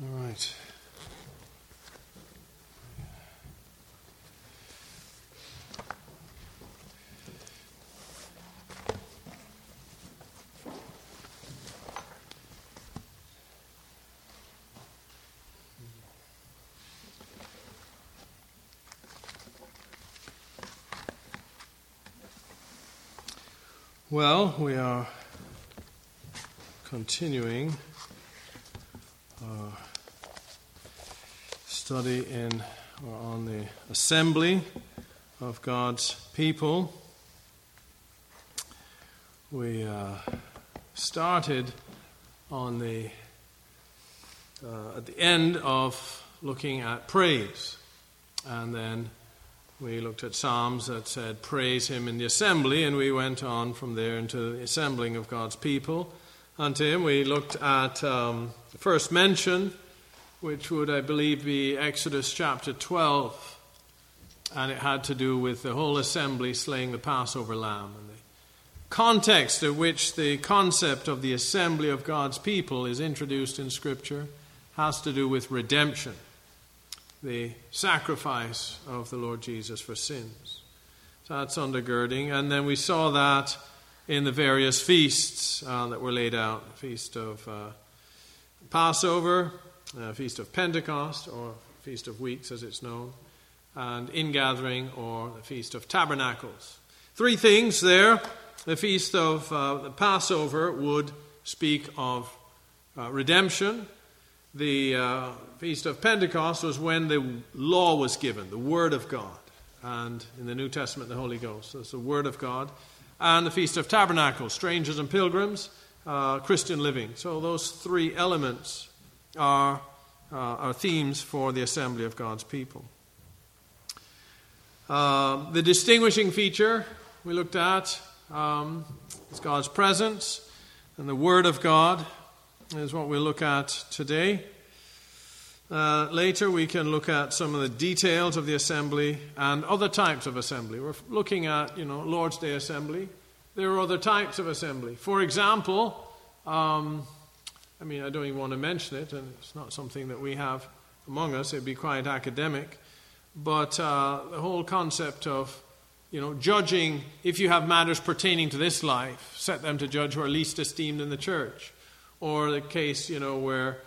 All right. Well, we are continuing study in or on the assembly of God's people. We uh, started on the uh, at the end of looking at praise, and then we looked at Psalms that said, Praise Him in the assembly, and we went on from there into the assembling of God's people. Unto Him, we looked at um, the first mention, which would, I believe, be Exodus chapter 12, and it had to do with the whole assembly slaying the Passover lamb. And the context of which the concept of the assembly of God's people is introduced in Scripture has to do with redemption the sacrifice of the Lord Jesus for sins. So that's undergirding. And then we saw that in the various feasts uh, that were laid out Feast of uh, Passover, uh, Feast of Pentecost, or Feast of Weeks as it's known, and Ingathering, or the Feast of Tabernacles. Three things there. The Feast of uh, the Passover would speak of uh, redemption. The uh, Feast of Pentecost was when the law was given, the Word of God. And in the New Testament, the Holy Ghost. So it's the Word of God. And the Feast of Tabernacles, strangers and pilgrims, uh, Christian living. So those three elements are, uh, are themes for the assembly of God's people. Uh, the distinguishing feature we looked at um, is God's presence, and the Word of God is what we'll look at today. Uh, later, we can look at some of the details of the assembly and other types of assembly. We're looking at, you know, Lord's Day assembly. There are other types of assembly. For example, um, I mean, I don't even want to mention it, and it's not something that we have among us. It'd be quite academic. But uh, the whole concept of, you know, judging, if you have matters pertaining to this life, set them to judge who are least esteemed in the church. Or the case, you know, where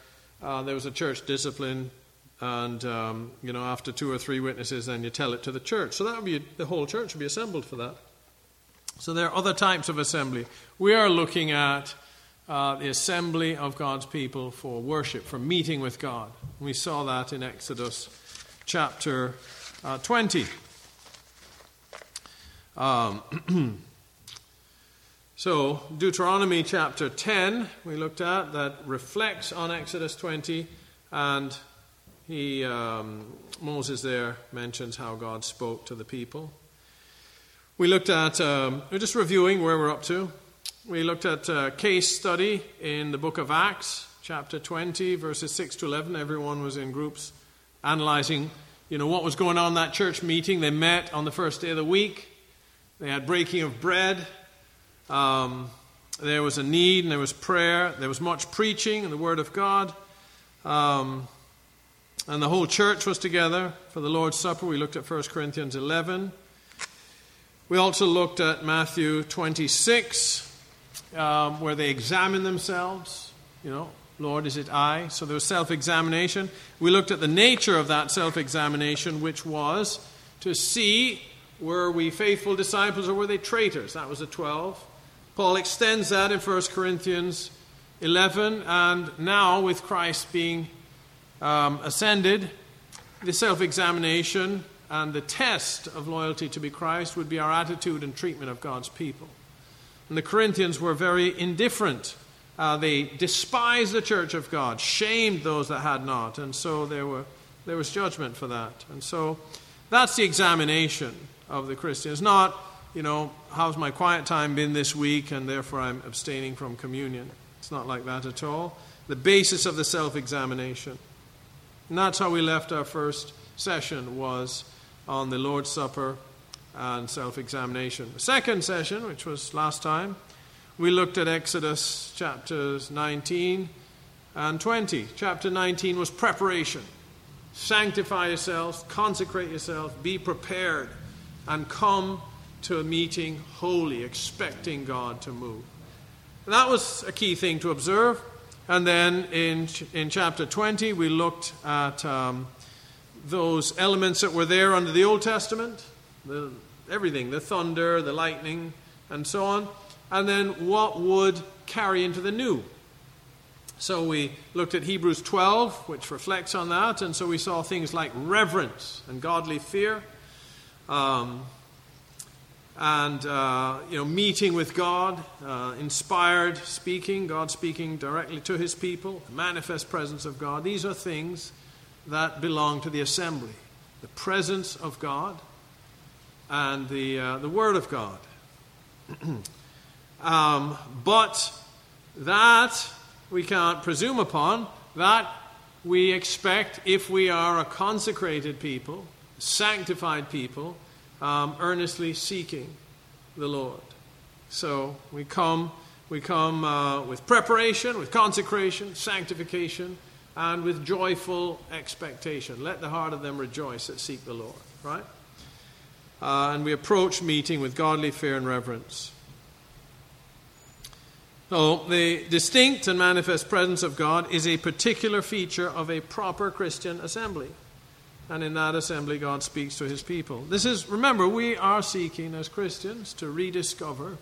uh, there was a church discipline, and um, you know, after two or three witnesses, then you tell it to the church. So that would be the whole church would be assembled for that. So there are other types of assembly. We are looking at uh, the assembly of God's people for worship, for meeting with God. We saw that in Exodus chapter uh, 20. Um, So, Deuteronomy chapter 10, we looked at, that reflects on Exodus 20, and he, um, Moses there mentions how God spoke to the people. We looked at, um, we're just reviewing where we're up to. We looked at a case study in the book of Acts, chapter 20, verses 6 to 11. Everyone was in groups analyzing, you know, what was going on in that church meeting. They met on the first day of the week. They had breaking of bread. Um, there was a need and there was prayer. There was much preaching and the Word of God. Um, and the whole church was together for the Lord's Supper. We looked at 1 Corinthians 11. We also looked at Matthew 26, um, where they examine themselves. You know, Lord, is it I? So there was self examination. We looked at the nature of that self examination, which was to see were we faithful disciples or were they traitors? That was the 12. Paul extends that in 1 Corinthians 11, and now with Christ being um, ascended, the self examination and the test of loyalty to be Christ would be our attitude and treatment of God's people. And the Corinthians were very indifferent. Uh, they despised the church of God, shamed those that had not, and so there, were, there was judgment for that. And so that's the examination of the Christians, not you know, how's my quiet time been this week and therefore I'm abstaining from communion. It's not like that at all. The basis of the self examination. And that's how we left our first session was on the Lord's Supper and self examination. The second session, which was last time, we looked at Exodus chapters 19 and 20. Chapter 19 was preparation. Sanctify yourselves, consecrate yourselves, be prepared, and come to a meeting holy, expecting God to move. And that was a key thing to observe. And then in, in chapter 20, we looked at um, those elements that were there under the Old Testament the, everything, the thunder, the lightning, and so on. And then what would carry into the new. So we looked at Hebrews 12, which reflects on that, and so we saw things like reverence and godly fear, um, and uh, you know, meeting with God, uh, inspired speaking, God speaking directly to His people, the manifest presence of God. These are things that belong to the assembly, the presence of God, and the uh, the Word of God. um, but that we can't presume upon. That we expect if we are a consecrated people, sanctified people, um, earnestly seeking the Lord. So we come, we come uh, with preparation, with consecration, sanctification, and with joyful expectation. Let the heart of them rejoice that seek the Lord. Right? Uh, and we approach meeting with godly fear and reverence. So, the distinct and manifest presence of God is a particular feature of a proper Christian assembly. And in that assembly, God speaks to his people. This is, remember, we are seeking as Christians to rediscover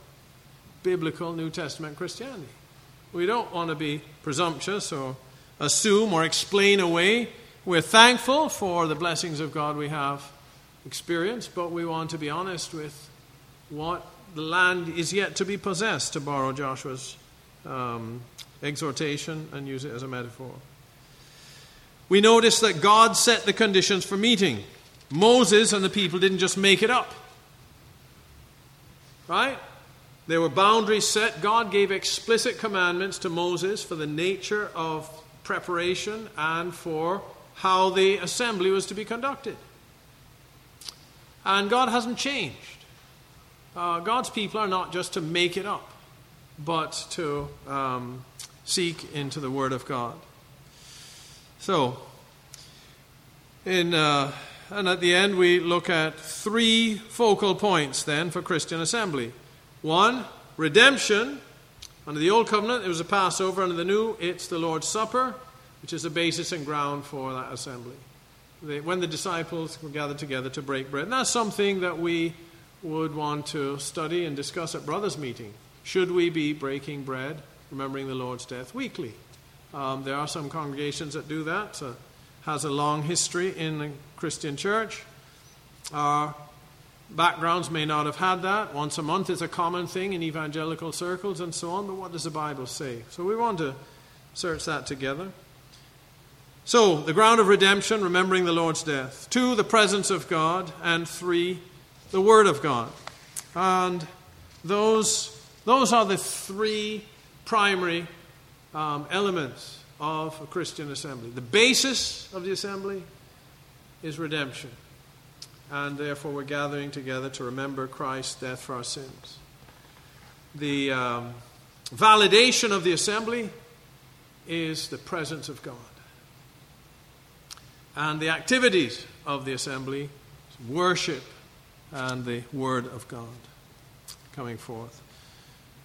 biblical New Testament Christianity. We don't want to be presumptuous or assume or explain away. We're thankful for the blessings of God we have experienced, but we want to be honest with what the land is yet to be possessed, to borrow Joshua's um, exhortation and use it as a metaphor. We notice that God set the conditions for meeting. Moses and the people didn't just make it up. Right? There were boundaries set. God gave explicit commandments to Moses for the nature of preparation and for how the assembly was to be conducted. And God hasn't changed. Uh, God's people are not just to make it up but to um, seek into the Word of God. So, in, uh, and at the end, we look at three focal points then for Christian assembly. One, redemption. Under the Old Covenant, it was a Passover. Under the New, it's the Lord's Supper, which is the basis and ground for that assembly. They, when the disciples were gathered together to break bread. And that's something that we would want to study and discuss at brothers' meeting. Should we be breaking bread, remembering the Lord's death weekly? Um, there are some congregations that do that. Uh, has a long history in the Christian church. Our backgrounds may not have had that. Once a month is a common thing in evangelical circles and so on, but what does the Bible say? So we want to search that together. So, the ground of redemption, remembering the Lord's death. Two, the presence of God. And three, the Word of God. And those those are the three primary um, elements of a Christian assembly. The basis of the assembly is redemption. And therefore, we're gathering together to remember Christ's death for our sins. The um, validation of the assembly is the presence of God. And the activities of the assembly worship and the Word of God coming forth.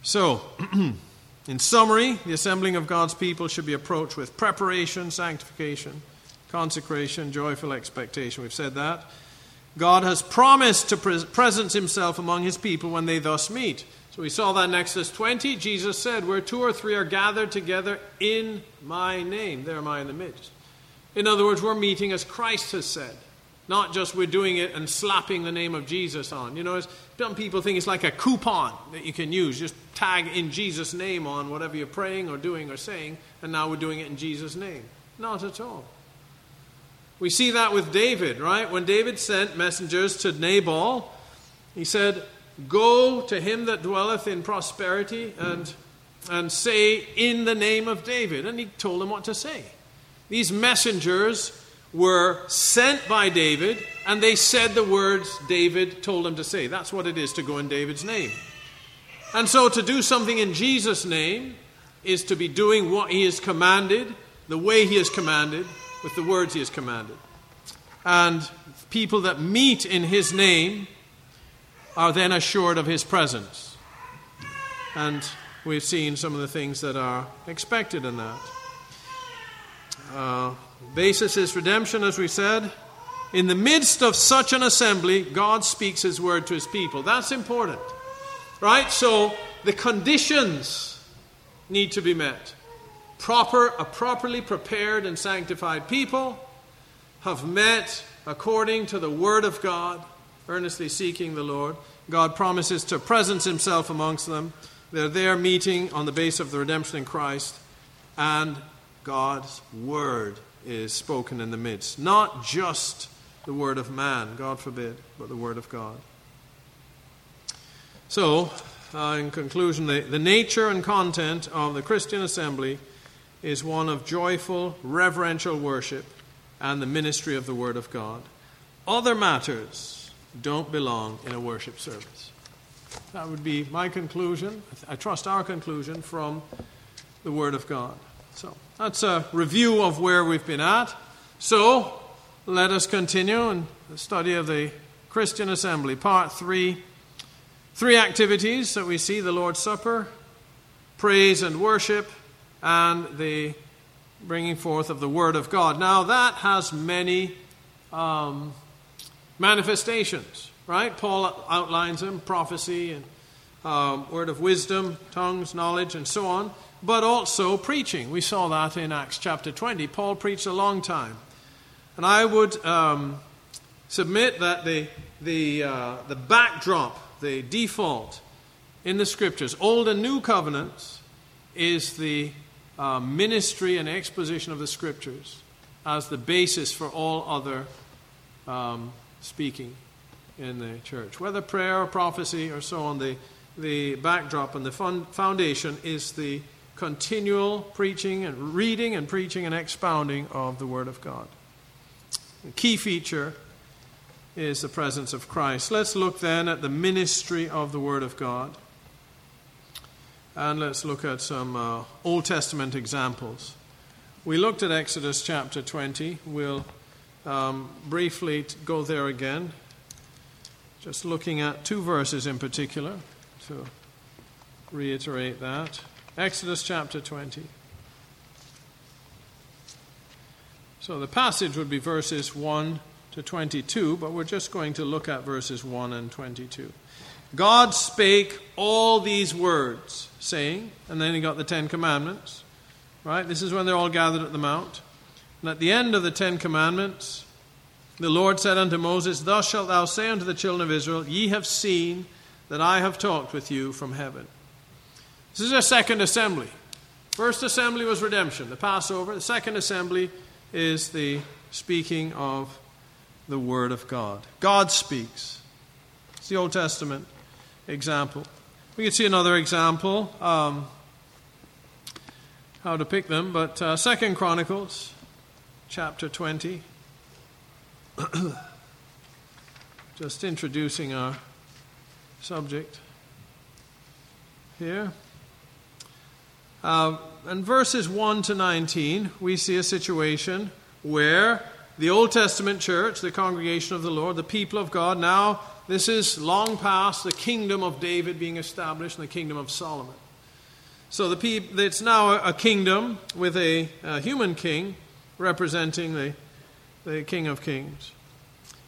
So, in summary, the assembling of God's people should be approached with preparation, sanctification, consecration, joyful expectation. We've said that. God has promised to pre- presence himself among his people when they thus meet. So we saw that in Exodus 20. Jesus said, Where two or three are gathered together in my name, there am I in the midst. In other words, we're meeting as Christ has said. Not just we're doing it and slapping the name of Jesus on. You know, some people think it's like a coupon that you can use. Just tag in Jesus' name on whatever you're praying or doing or saying, and now we're doing it in Jesus' name. Not at all. We see that with David, right? When David sent messengers to Nabal, he said, Go to him that dwelleth in prosperity and, and say, In the name of David. And he told him what to say. These messengers were sent by David, and they said the words David told them to say. That's what it is to go in David's name. And so to do something in Jesus' name is to be doing what he has commanded, the way he has commanded, with the words he has commanded. And people that meet in his name are then assured of his presence. And we've seen some of the things that are expected in that. Uh, basis is redemption, as we said. In the midst of such an assembly, God speaks his word to his people. That's important. Right? So the conditions need to be met. Proper, a properly prepared and sanctified people have met according to the word of God, earnestly seeking the Lord. God promises to presence himself amongst them. They're there meeting on the base of the redemption in Christ, and God's word is spoken in the midst. Not just the word of man, God forbid, but the word of God. So, uh, in conclusion, the, the nature and content of the Christian assembly is one of joyful, reverential worship and the ministry of the Word of God. Other matters don't belong in a worship service. That would be my conclusion. I trust our conclusion from the Word of God. So that's a review of where we've been at. So let us continue in the study of the Christian assembly, part three. Three activities that we see the Lord's Supper, praise and worship, and the bringing forth of the Word of God. Now, that has many um, manifestations, right? Paul outlines them prophecy and um, word of wisdom, tongues, knowledge, and so on, but also preaching. We saw that in Acts chapter 20. Paul preached a long time. And I would um, submit that the, the, uh, the backdrop the default in the scriptures, Old and New Covenants, is the uh, ministry and exposition of the scriptures as the basis for all other um, speaking in the church. Whether prayer or prophecy or so on, the, the backdrop and the foundation is the continual preaching and reading and preaching and expounding of the Word of God. The key feature is the presence of Christ. Let's look then at the ministry of the Word of God. And let's look at some uh, Old Testament examples. We looked at Exodus chapter 20. We'll um, briefly go there again, just looking at two verses in particular to reiterate that. Exodus chapter 20. So the passage would be verses 1 to 22, but we're just going to look at verses 1 and 22. God spake all these words, saying, and then he got the Ten Commandments, right? This is when they're all gathered at the Mount. And at the end of the Ten Commandments, the Lord said unto Moses, Thus shalt thou say unto the children of Israel, Ye have seen that I have talked with you from heaven. This is a second assembly. First assembly was redemption, the Passover. The second assembly is the speaking of the Word of God. God speaks. It's the Old Testament example. We can see another example, um, how to pick them, but uh, Second Chronicles, chapter 20. Just introducing our subject here. Uh, in verses 1 to 19, we see a situation where the Old Testament church, the congregation of the Lord, the people of God. Now, this is long past the kingdom of David being established and the kingdom of Solomon. So the people, it's now a kingdom with a, a human king representing the, the King of Kings.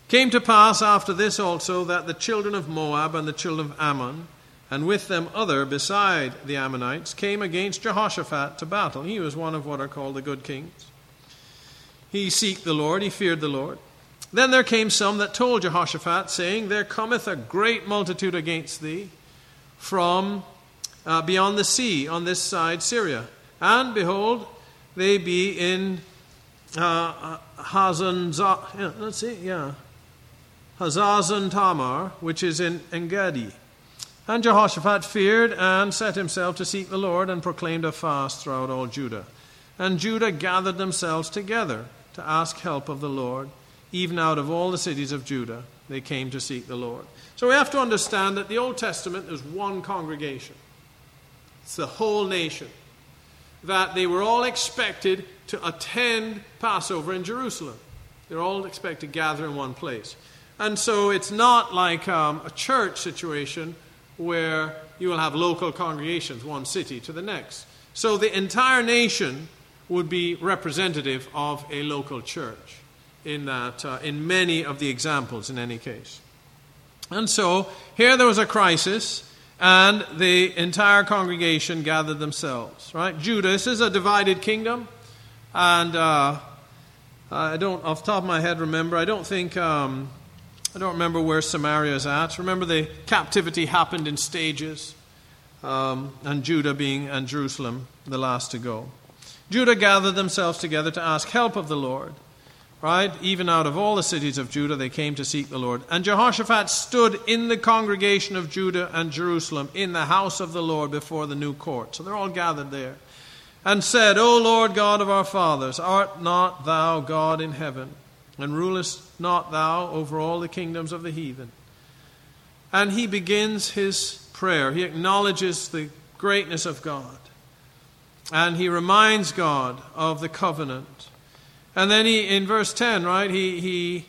Came to pass after this also that the children of Moab and the children of Ammon, and with them other beside the Ammonites, came against Jehoshaphat to battle. He was one of what are called the good kings. He seeked the Lord, he feared the Lord. Then there came some that told Jehoshaphat, saying, There cometh a great multitude against thee from uh, beyond the sea on this side Syria. And behold, they be in uh, Hazan, yeah, let's see, yeah, Hazazon Tamar, which is in Engedi. And Jehoshaphat feared and set himself to seek the Lord and proclaimed a fast throughout all Judah. And Judah gathered themselves together to ask help of the Lord. Even out of all the cities of Judah, they came to seek the Lord. So we have to understand that the Old Testament is one congregation, it's the whole nation. that they were all expected to attend Passover in Jerusalem. They're all expected to gather in one place. And so it's not like um, a church situation where you will have local congregations, one city to the next. So the entire nation would be representative of a local church in that, uh, in many of the examples, in any case. And so here there was a crisis, and the entire congregation gathered themselves. Right? Judas is a divided kingdom, and uh, I don't, off the top of my head, remember. I don't think. Um, I don't remember where Samaria is at. Remember, the captivity happened in stages, um, and Judah being and Jerusalem the last to go. Judah gathered themselves together to ask help of the Lord. Right? Even out of all the cities of Judah, they came to seek the Lord. And Jehoshaphat stood in the congregation of Judah and Jerusalem in the house of the Lord before the new court. So they're all gathered there. And said, O Lord God of our fathers, art not thou God in heaven? And rulest not thou over all the kingdoms of the heathen? And he begins his prayer. He acknowledges the greatness of God. And he reminds God of the covenant. And then he, in verse 10, right, he, he,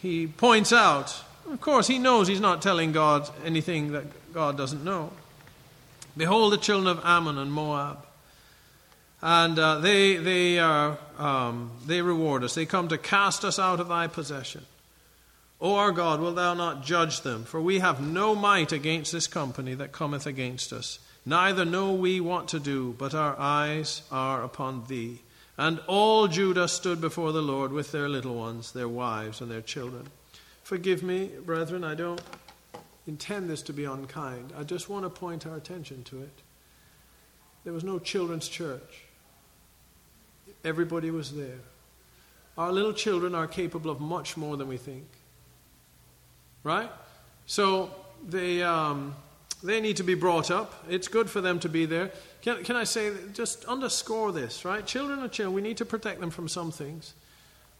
he points out, of course, he knows he's not telling God anything that God doesn't know. Behold the children of Ammon and Moab and uh, they, they, are, um, they reward us. They come to cast us out of thy possession. O our God, wilt thou not judge them? For we have no might against this company that cometh against us. Neither know we what to do, but our eyes are upon thee. And all Judah stood before the Lord with their little ones, their wives, and their children. Forgive me, brethren, I don't intend this to be unkind. I just want to point our attention to it. There was no children's church. Everybody was there. Our little children are capable of much more than we think. Right? So they, um, they need to be brought up. It's good for them to be there. Can, can I say, just underscore this, right? Children are children. We need to protect them from some things.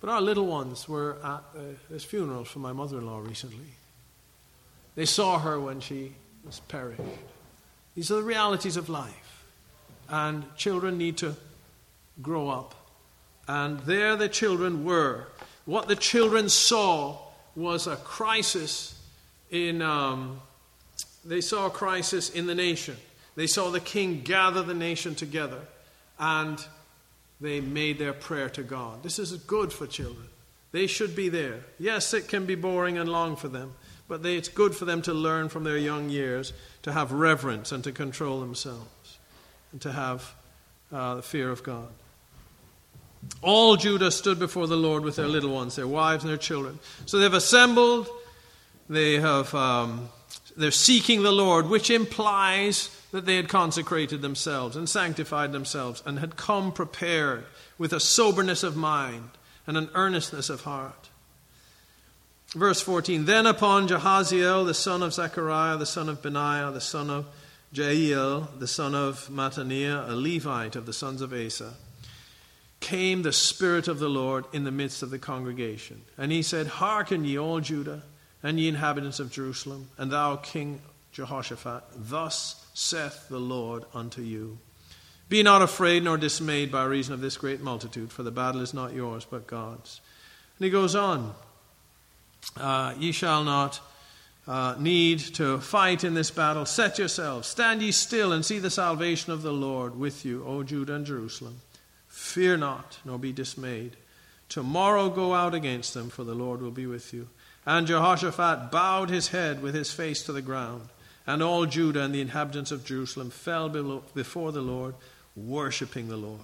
But our little ones were at uh, this funeral for my mother in law recently. They saw her when she was perished. These are the realities of life. And children need to grow up. And there the children were. What the children saw was a crisis in, um, they saw a crisis in the nation. They saw the king gather the nation together and they made their prayer to God. This is good for children. They should be there. Yes, it can be boring and long for them, but they, it's good for them to learn from their young years to have reverence and to control themselves and to have uh, the fear of God. All Judah stood before the Lord with their little ones, their wives and their children. So they've assembled. They have. Um, they're seeking the Lord, which implies that they had consecrated themselves and sanctified themselves and had come prepared with a soberness of mind and an earnestness of heart. Verse 14 Then upon Jahaziel, the son of Zechariah, the son of Benaiah, the son of Jael, the son of Mattaniah, a Levite of the sons of Asa, came the Spirit of the Lord in the midst of the congregation. And he said, Hearken ye all Judah, and ye inhabitants of Jerusalem, and thou King Jehoshaphat, thus saith the Lord unto you. Be not afraid nor dismayed by reason of this great multitude, for the battle is not yours, but God's. And he goes on, uh, Ye shall not uh, need to fight in this battle. Set yourselves, stand ye still, and see the salvation of the Lord with you, O Judah and Jerusalem. Fear not, nor be dismayed. Tomorrow go out against them, for the Lord will be with you. And Jehoshaphat bowed his head with his face to the ground. And all Judah and the inhabitants of Jerusalem fell before the Lord, worshipping the Lord.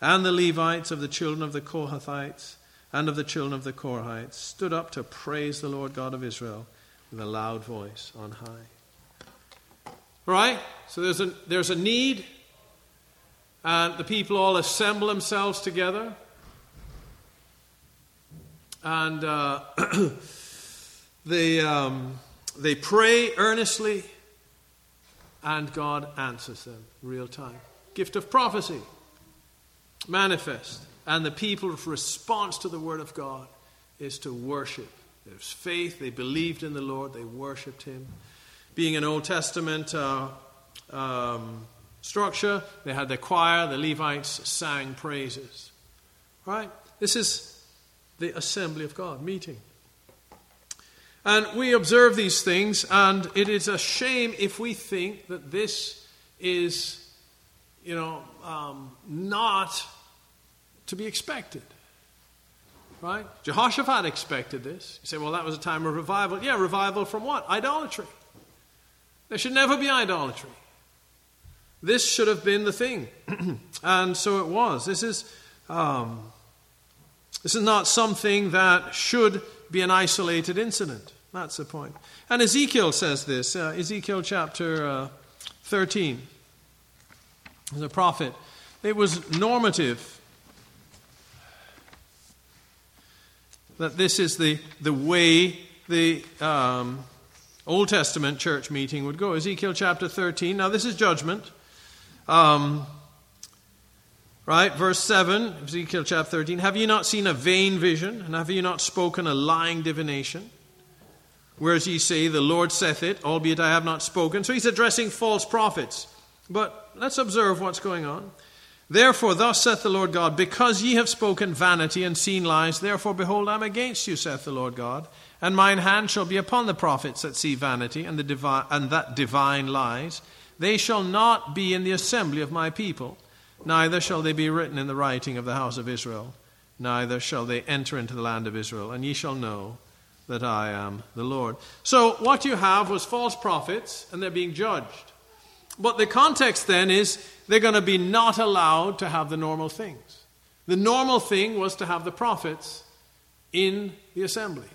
And the Levites of the children of the Kohathites and of the children of the Korahites stood up to praise the Lord God of Israel with a loud voice on high. Right? So there's a, there's a need and the people all assemble themselves together. And uh, they, um, they pray earnestly, and God answers them real time. Gift of prophecy manifest. And the people's response to the word of God is to worship. There's faith. They believed in the Lord. They worshiped Him. Being an Old Testament uh, um, structure. They had their choir. The Levites sang praises. Right? This is the assembly of God meeting. And we observe these things, and it is a shame if we think that this is, you know, um, not to be expected. Right? Jehoshaphat expected this. You say, well, that was a time of revival. Yeah, revival from what? Idolatry. There should never be idolatry. This should have been the thing. and so it was. This is, um, this is not something that should be an isolated incident. That's the point. And Ezekiel says this uh, Ezekiel chapter uh, 13. As a prophet, it was normative that this is the, the way the um, Old Testament church meeting would go. Ezekiel chapter 13. Now, this is judgment. Um, right? Verse 7, Ezekiel chapter 13. Have you not seen a vain vision? And have you not spoken a lying divination? Whereas ye say, The Lord saith it, albeit I have not spoken. So he's addressing false prophets. But let's observe what's going on. Therefore, thus saith the Lord God, because ye have spoken vanity and seen lies, therefore, behold, I am against you, saith the Lord God. And mine hand shall be upon the prophets that see vanity and, the divi- and that divine lies they shall not be in the assembly of my people, neither shall they be written in the writing of the house of Israel, neither shall they enter into the land of Israel, and ye shall know that I am the Lord. So, what you have was false prophets, and they're being judged. But the context then is they're going to be not allowed to have the normal things. The normal thing was to have the prophets in the assembly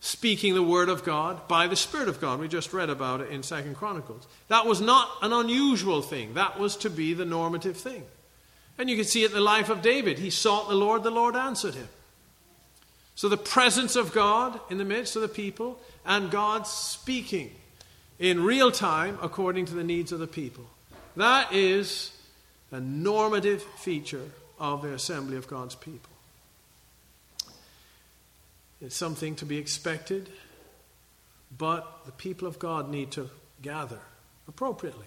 speaking the word of God by the Spirit of God. We just read about it in Second Chronicles. That was not an unusual thing. That was to be the normative thing. And you can see it in the life of David. He sought the Lord, the Lord answered him. So the presence of God in the midst of the people and God speaking in real time according to the needs of the people. That is a normative feature of the assembly of God's people. It's something to be expected, but the people of God need to gather appropriately,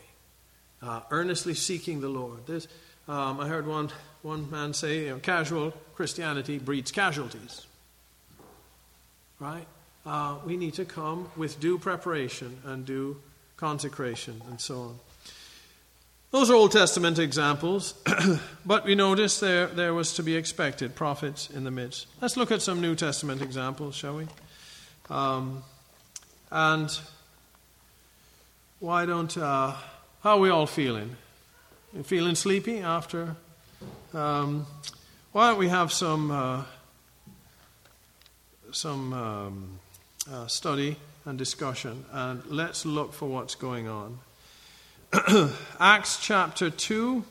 uh, earnestly seeking the Lord. Um, I heard one, one man say, you know, casual Christianity breeds casualties. Right? Uh, we need to come with due preparation and due consecration and so on. Those are Old Testament examples, but we notice there, there was to be expected prophets in the midst. Let's look at some New Testament examples, shall we? Um, and why don't, uh, how are we all feeling? You feeling sleepy after? Um, why don't we have some, uh, some um, uh, study and discussion, and let's look for what's going on. Acts chapter 2.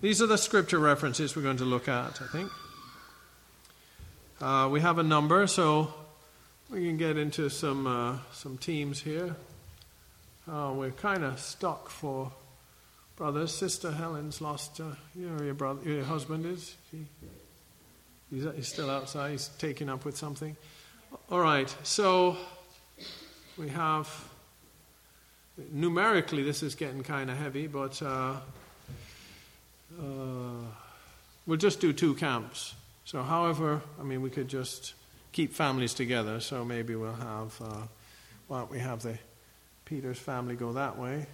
These are the scripture references we're going to look at, I think. Uh, we have a number, so we can get into some, uh, some teams here. Uh, we're kind of stuck for brothers. Sister Helen's lost, uh, you know, your, brother, your husband is. He, he's, he's still outside, he's taking up with something. All right, so we have numerically, this is getting kind of heavy, but uh, uh, we'll just do two camps. So, however, I mean, we could just keep families together. So maybe we'll have, uh, why don't we have the Peters family go that way,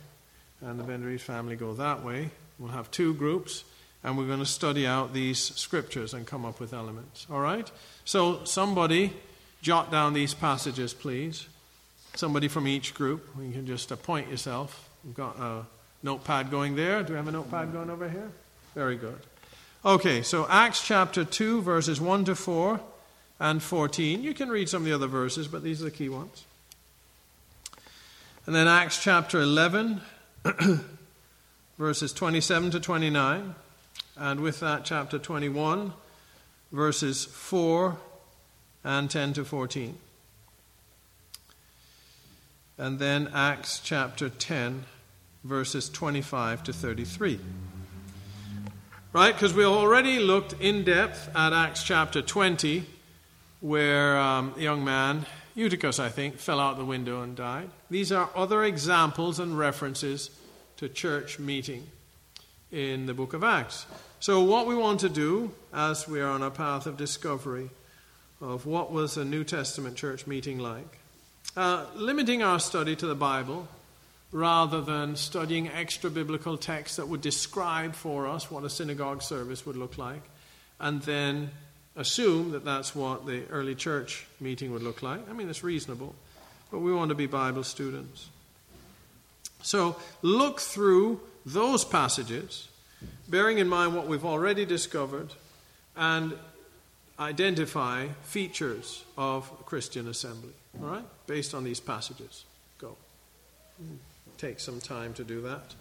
and the Benderies family go that way. We'll have two groups, and we're going to study out these scriptures and come up with elements. All right? So, somebody jot down these passages, please somebody from each group. You can just appoint yourself. We've got a notepad going there. Do we have a notepad going over here? Very good. Okay, so Acts chapter 2, verses 1 to 4 and 14. You can read some of the other verses, but these are the key ones. And then Acts chapter 11, verses 27 to 29. And with that, chapter 21, verses 4 and 10 to 14 and then Acts chapter 10, verses 25 to 33. Right? Because we already looked in depth at Acts chapter 20, where um, young man, Eutychus, I think, fell out the window and died. These are other examples and references to church meeting in the book of Acts. So, what we want to do as we are on a path of discovery of what was a New Testament church meeting like, uh, limiting our study to the Bible rather than studying extra biblical texts that would describe for us what a synagogue service would look like, and then assume that that's what the early church meeting would look like. I mean, it's reasonable, but we want to be Bible students. So, look through those passages, bearing in mind what we've already discovered, and identify features of Christian assembly. All right? Based on these passages. Go. Take some time to do that.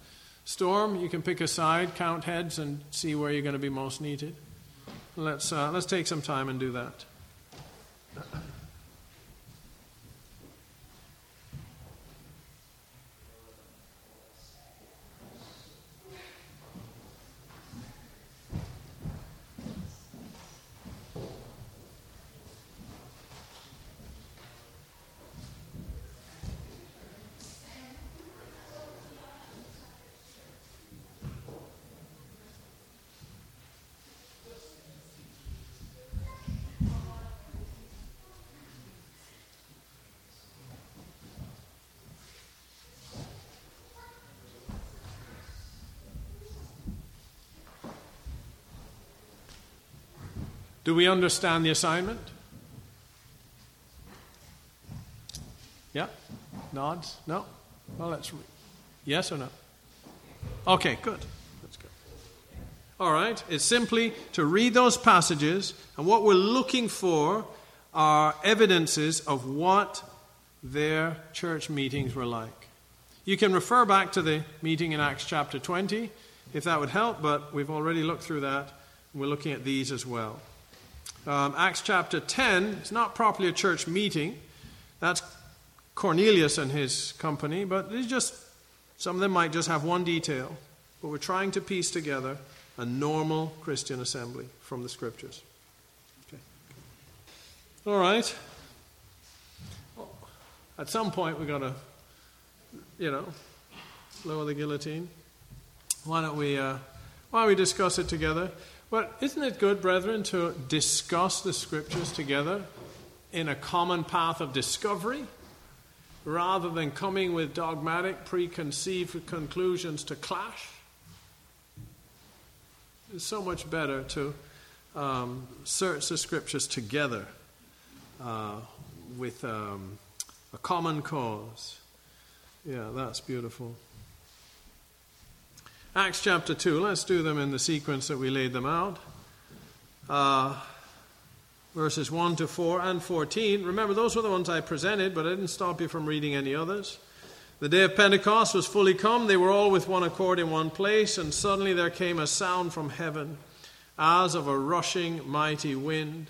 Storm, you can pick a side, count heads, and see where you're going to be most needed. Let's, uh, let's take some time and do that. Do we understand the assignment? Yeah? Nods? No? Well, let's. Yes or no? Okay, good. That's good. All right. It's simply to read those passages, and what we're looking for are evidences of what their church meetings were like. You can refer back to the meeting in Acts chapter 20 if that would help, but we've already looked through that. We're looking at these as well. Um, Acts chapter 10 It's not properly a church meeting. That's Cornelius and his company, but it's just some of them might just have one detail. But we're trying to piece together a normal Christian assembly from the scriptures. Okay. All right. At some point, we've got to, you know, lower the guillotine. Why don't we, uh, why don't we discuss it together? But isn't it good, brethren, to discuss the scriptures together in a common path of discovery rather than coming with dogmatic, preconceived conclusions to clash? It's so much better to um, search the scriptures together uh, with um, a common cause. Yeah, that's beautiful. Acts chapter 2, let's do them in the sequence that we laid them out. Uh, verses 1 to 4 and 14. Remember, those were the ones I presented, but I didn't stop you from reading any others. The day of Pentecost was fully come. They were all with one accord in one place, and suddenly there came a sound from heaven as of a rushing mighty wind,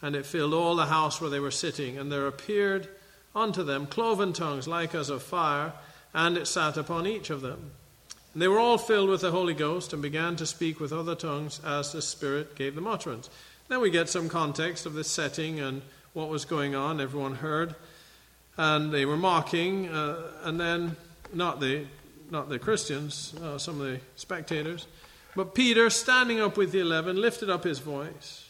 and it filled all the house where they were sitting. And there appeared unto them cloven tongues like as of fire, and it sat upon each of them. And they were all filled with the Holy Ghost and began to speak with other tongues as the Spirit gave them utterance. Then we get some context of the setting and what was going on. Everyone heard. And they were mocking, uh, and then not the, not the Christians, uh, some of the spectators. But Peter, standing up with the eleven, lifted up his voice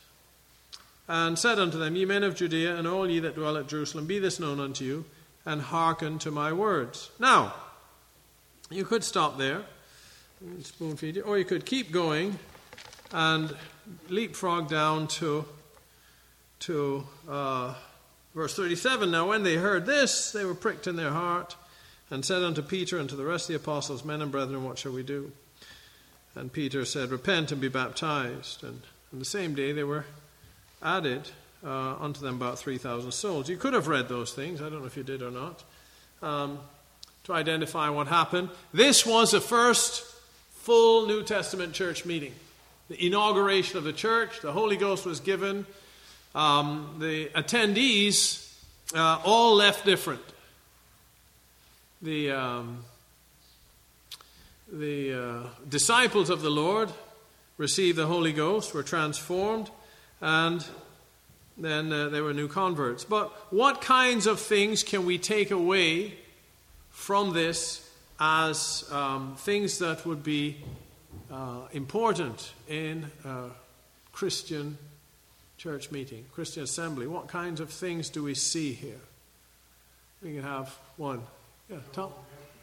and said unto them, Ye men of Judea, and all ye that dwell at Jerusalem, be this known unto you, and hearken to my words. Now, you could stop there spoon feed you. Or you could keep going and leapfrog down to, to uh, verse 37. Now, when they heard this, they were pricked in their heart and said unto Peter and to the rest of the apostles, Men and brethren, what shall we do? And Peter said, Repent and be baptized. And on the same day, they were added uh, unto them about 3,000 souls. You could have read those things. I don't know if you did or not. Um, to identify what happened. This was the first full New Testament church meeting. The inauguration of the church, the Holy Ghost was given. Um, the attendees uh, all left different. The, um, the uh, disciples of the Lord received the Holy Ghost, were transformed, and then uh, they were new converts. But what kinds of things can we take away from this as um, things that would be uh, important in a Christian church meeting, Christian assembly. What kinds of things do we see here? We can have one. Yeah, Tom.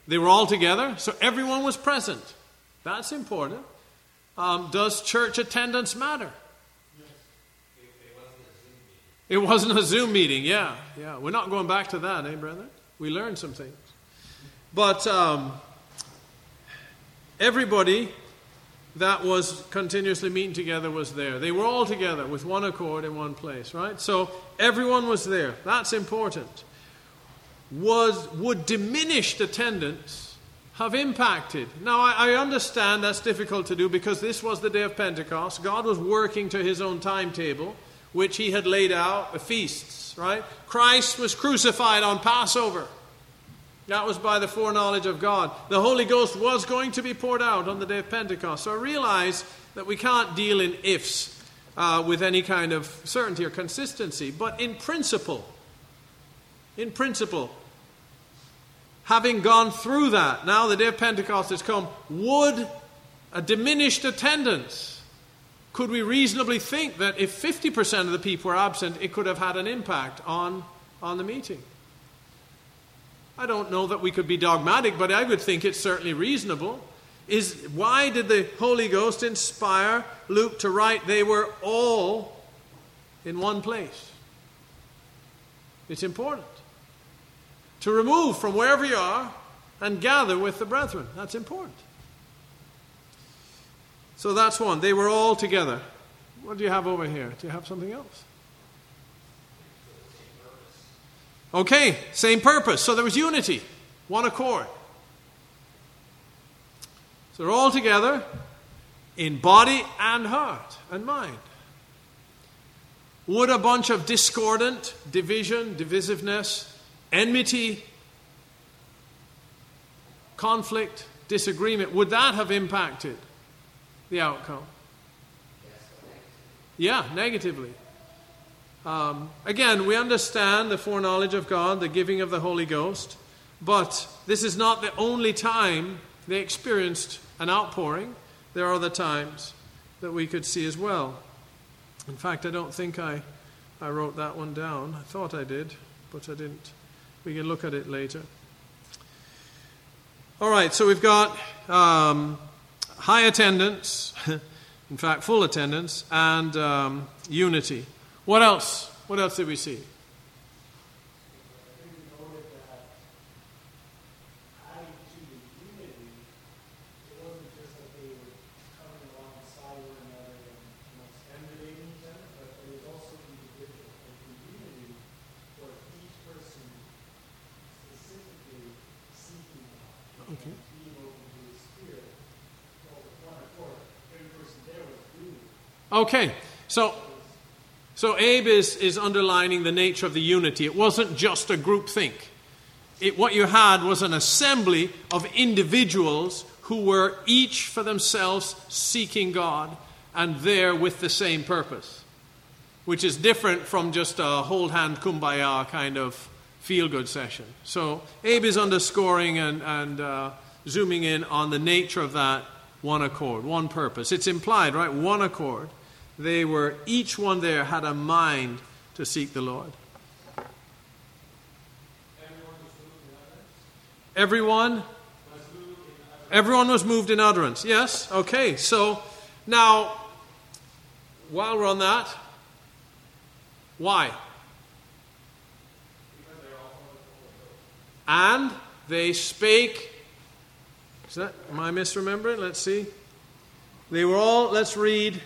They were all together, so everyone was present. That's important. Um, does church attendance matter? It wasn't a Zoom meeting, yeah. Yeah. We're not going back to that, eh, brother? We learned some things. But um, everybody that was continuously meeting together was there. They were all together with one accord in one place, right? So everyone was there. That's important. Was would diminished attendance have impacted? Now I, I understand that's difficult to do because this was the day of Pentecost. God was working to his own timetable, which he had laid out, the feasts, right? Christ was crucified on Passover. That was by the foreknowledge of God. The Holy Ghost was going to be poured out on the day of Pentecost. So I realize that we can't deal in ifs uh, with any kind of certainty or consistency. But in principle, in principle, having gone through that, now the day of Pentecost has come, would a diminished attendance, could we reasonably think that if 50% of the people were absent, it could have had an impact on, on the meeting? I don't know that we could be dogmatic, but I would think it's certainly reasonable. Is why did the Holy Ghost inspire Luke to write they were all in one place? It's important. To remove from wherever you are and gather with the brethren. That's important. So that's one. They were all together. What do you have over here? Do you have something else? Okay, same purpose. So there was unity, one accord. So they're all together in body and heart and mind. Would a bunch of discordant, division, divisiveness, enmity, conflict, disagreement, would that have impacted the outcome? Yeah, negatively. Um, again, we understand the foreknowledge of God, the giving of the Holy Ghost, but this is not the only time they experienced an outpouring. There are other times that we could see as well. In fact, I don't think I, I wrote that one down. I thought I did, but I didn't. We can look at it later. All right, so we've got um, high attendance, in fact, full attendance, and um, unity. What else? What else did we see? Okay, so so Abe is, is underlining the nature of the unity. It wasn't just a group think. It, what you had was an assembly of individuals who were each for themselves seeking God and there with the same purpose, which is different from just a hold hand kumbaya kind of feel good session. So Abe is underscoring and, and uh, zooming in on the nature of that one accord, one purpose. It's implied, right? One accord. They were, each one there had a mind to seek the Lord. Everyone? Everyone was moved in utterance. Yes? Okay. So now, while we're on that, why? And they spake. Is that, I misremembering? Let's see. They were all, let's read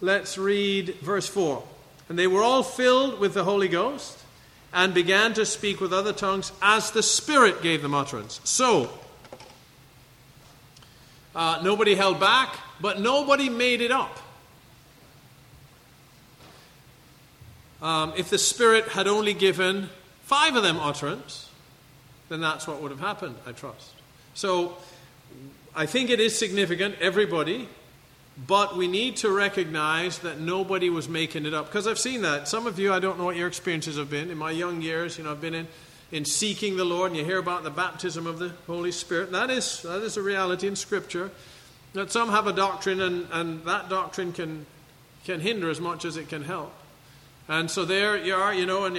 Let's read verse 4. And they were all filled with the Holy Ghost and began to speak with other tongues as the Spirit gave them utterance. So, uh, nobody held back, but nobody made it up. Um, if the Spirit had only given five of them utterance, then that's what would have happened, I trust. So, I think it is significant, everybody but we need to recognize that nobody was making it up. Because I've seen that. Some of you, I don't know what your experiences have been. In my young years, you know, I've been in in seeking the Lord, and you hear about the baptism of the Holy Spirit. That is, that is a reality in Scripture. That some have a doctrine, and, and that doctrine can, can hinder as much as it can help. And so there you are, you know, and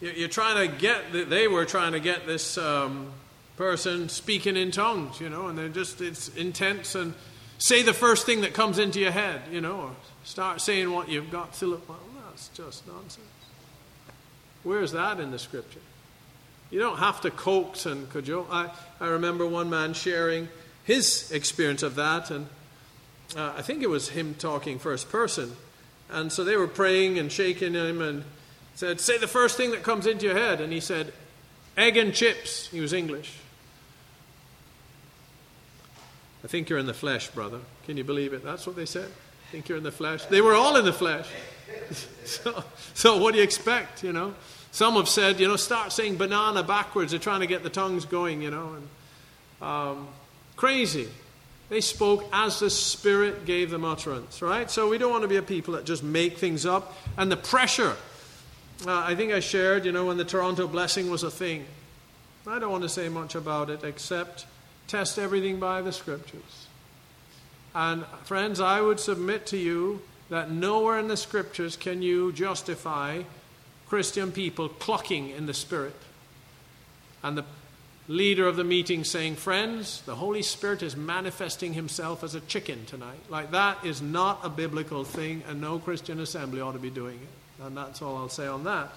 you're, you're trying to get, they were trying to get this um, person speaking in tongues, you know, and they're just, it's intense. And say the first thing that comes into your head, you know, or start saying what you've got. Philip, well, that's just nonsense. Where's that in the Scripture? You don't have to coax and cajole. I, I remember one man sharing his experience of that, and uh, I think it was him talking first person. And so they were praying and shaking him and said, Say the first thing that comes into your head. And he said, Egg and chips. He was English. I think you're in the flesh, brother. Can you believe it? That's what they said. I think you're in the flesh. They were all in the flesh. so, so what do you expect, you know? Some have said, you know, start saying banana backwards. They're trying to get the tongues going, you know. And, um, crazy. They spoke as the Spirit gave them utterance, right? So we don't want to be a people that just make things up. And the pressure. Uh, I think I shared, you know, when the Toronto blessing was a thing. I don't want to say much about it except test everything by the Scriptures. And friends, I would submit to you that nowhere in the Scriptures can you justify Christian people clucking in the Spirit. And the leader of the meeting saying, Friends, the Holy Spirit is manifesting himself as a chicken tonight. Like that is not a biblical thing, and no Christian assembly ought to be doing it. And that's all I'll say on that.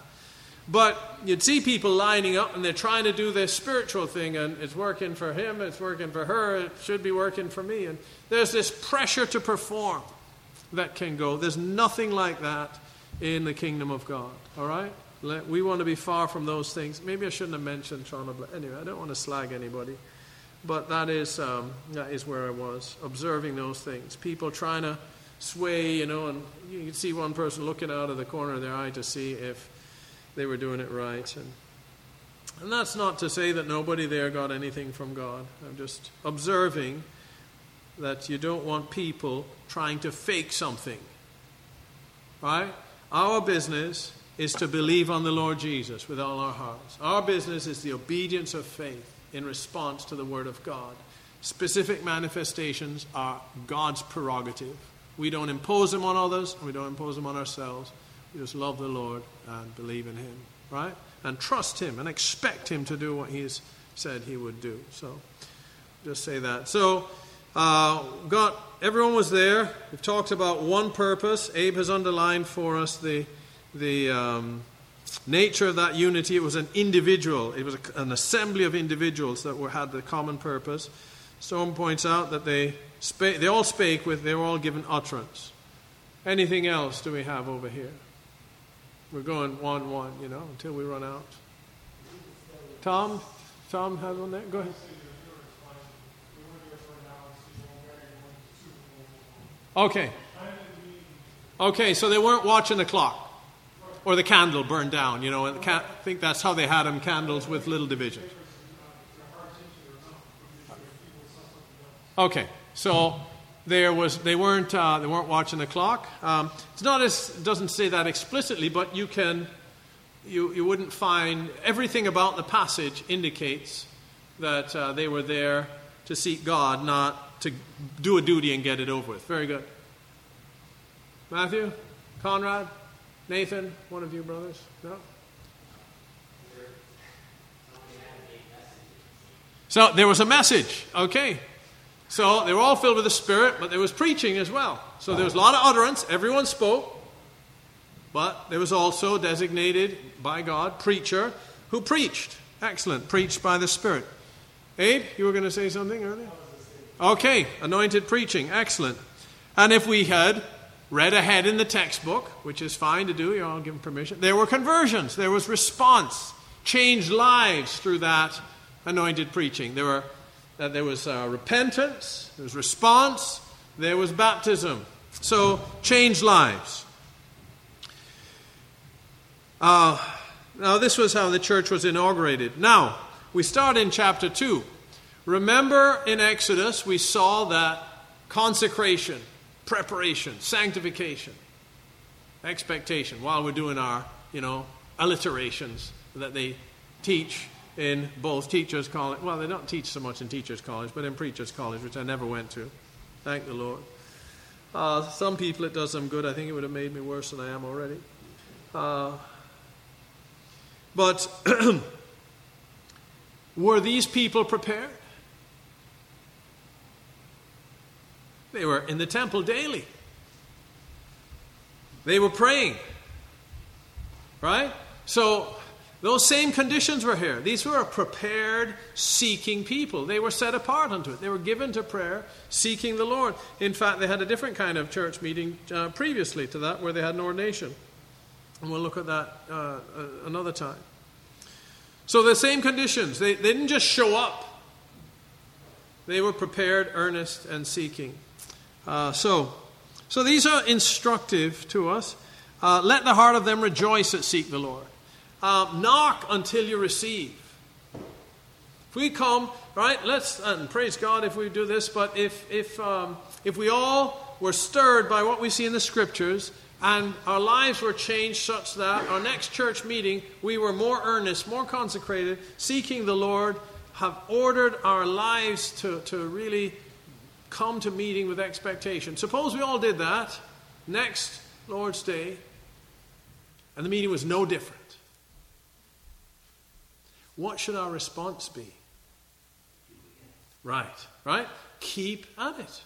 But you'd see people lining up and they're trying to do this spiritual thing, and it's working for him, it's working for her, it should be working for me. And there's this pressure to perform that can go. There's nothing like that in the kingdom of God. All right? We want to be far from those things. Maybe I shouldn't have mentioned Toronto. Anyway, I don't want to slag anybody. But that is, um, that is where I was, observing those things. People trying to sway, you know, and you can see one person looking out of the corner of their eye to see if they were doing it right. And, and that's not to say that nobody there got anything from God. I'm just observing that you don't want people trying to fake something. Right? Our business is to believe on the Lord Jesus with all our hearts. Our business is the obedience of faith in response to the Word of God. Specific manifestations are God's prerogative. We don't impose them on others, we don't impose them on ourselves. Just love the Lord and believe in Him, right? And trust Him and expect Him to do what He's said He would do. So, just say that. So, uh, got everyone was there. We've talked about one purpose. Abe has underlined for us the the um, nature of that unity. It was an individual. It was a, an assembly of individuals that were had the common purpose. Stone points out that they they all spake with. They were all given utterance. Anything else do we have over here? We're going one one, you know, until we run out. Tom, Tom has one there. Go ahead. Okay. Okay, so they weren't watching the clock or the candle burned down, you know, and I think that's how they had them candles with little divisions. Okay, so there was they weren't uh, they weren't watching the clock. Um, it's not as it doesn't say that explicitly, but you can you you wouldn't find everything about the passage indicates that uh, they were there to seek God, not to do a duty and get it over with. Very good. Matthew? Conrad? Nathan? One of you brothers? No? So there was a message. Okay. So they were all filled with the Spirit, but there was preaching as well. So there was a lot of utterance. Everyone spoke. But there was also designated by God preacher who preached. Excellent. Preached by the Spirit. Abe, you were going to say something earlier? Okay, anointed preaching, excellent. And if we had read ahead in the textbook, which is fine to do, you're all given permission, there were conversions, there was response, changed lives through that anointed preaching. There, were, uh, there was uh, repentance, there was response, there was baptism. So, change lives. Uh, now, this was how the church was inaugurated. Now, we start in chapter 2. Remember in Exodus, we saw that consecration, preparation, sanctification, expectation while we're doing our, you know, alliterations that they teach in both teachers' college. Well, they don't teach so much in teachers' college, but in preachers' college, which I never went to. Thank the Lord. Uh, some people it does them good. I think it would have made me worse than I am already. Uh, but were these people prepared? They were in the temple daily. They were praying. Right? So those same conditions were here. These were a prepared, seeking people. They were set apart unto it. They were given to prayer, seeking the Lord. In fact, they had a different kind of church meeting uh, previously to that where they had an ordination. And we'll look at that uh, uh another time. So, the same conditions. They, they didn't just show up, they were prepared, earnest, and seeking. Uh, so, so, these are instructive to us. Uh, let the heart of them rejoice that seek the Lord. Um, knock until you receive. If we come, right, let's, and praise God if we do this, but if, if, um, if we all were stirred by what we see in the scriptures and our lives were changed such that our next church meeting we were more earnest, more consecrated, seeking the Lord, have ordered our lives to, to really come to meeting with expectation. Suppose we all did that next Lord's Day and the meeting was no different. What should our response be? Right, right? Keep at it.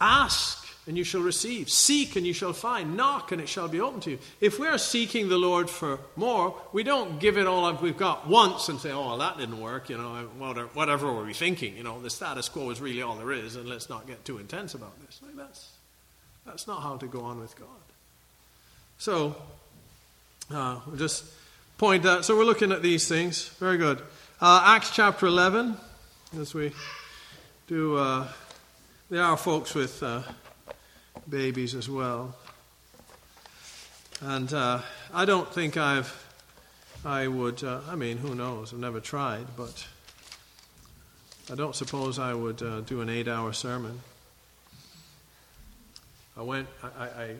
Ask and you shall receive. Seek and you shall find. Knock and it shall be opened to you. If we're seeking the Lord for more, we don't give it all up we've got once and say, oh, well, that didn't work. You know, whatever were we thinking? You know, the status quo is really all there is, and let's not get too intense about this. Like that's, that's not how to go on with God. So, uh, just point out. So we're looking at these things. Very good. Uh, Acts chapter 11, as we do. Uh, there are folks with uh, babies as well. And uh, I don't think I've, I would, uh, I mean, who knows? I've never tried, but I don't suppose I would uh, do an eight hour sermon. I went, I, I,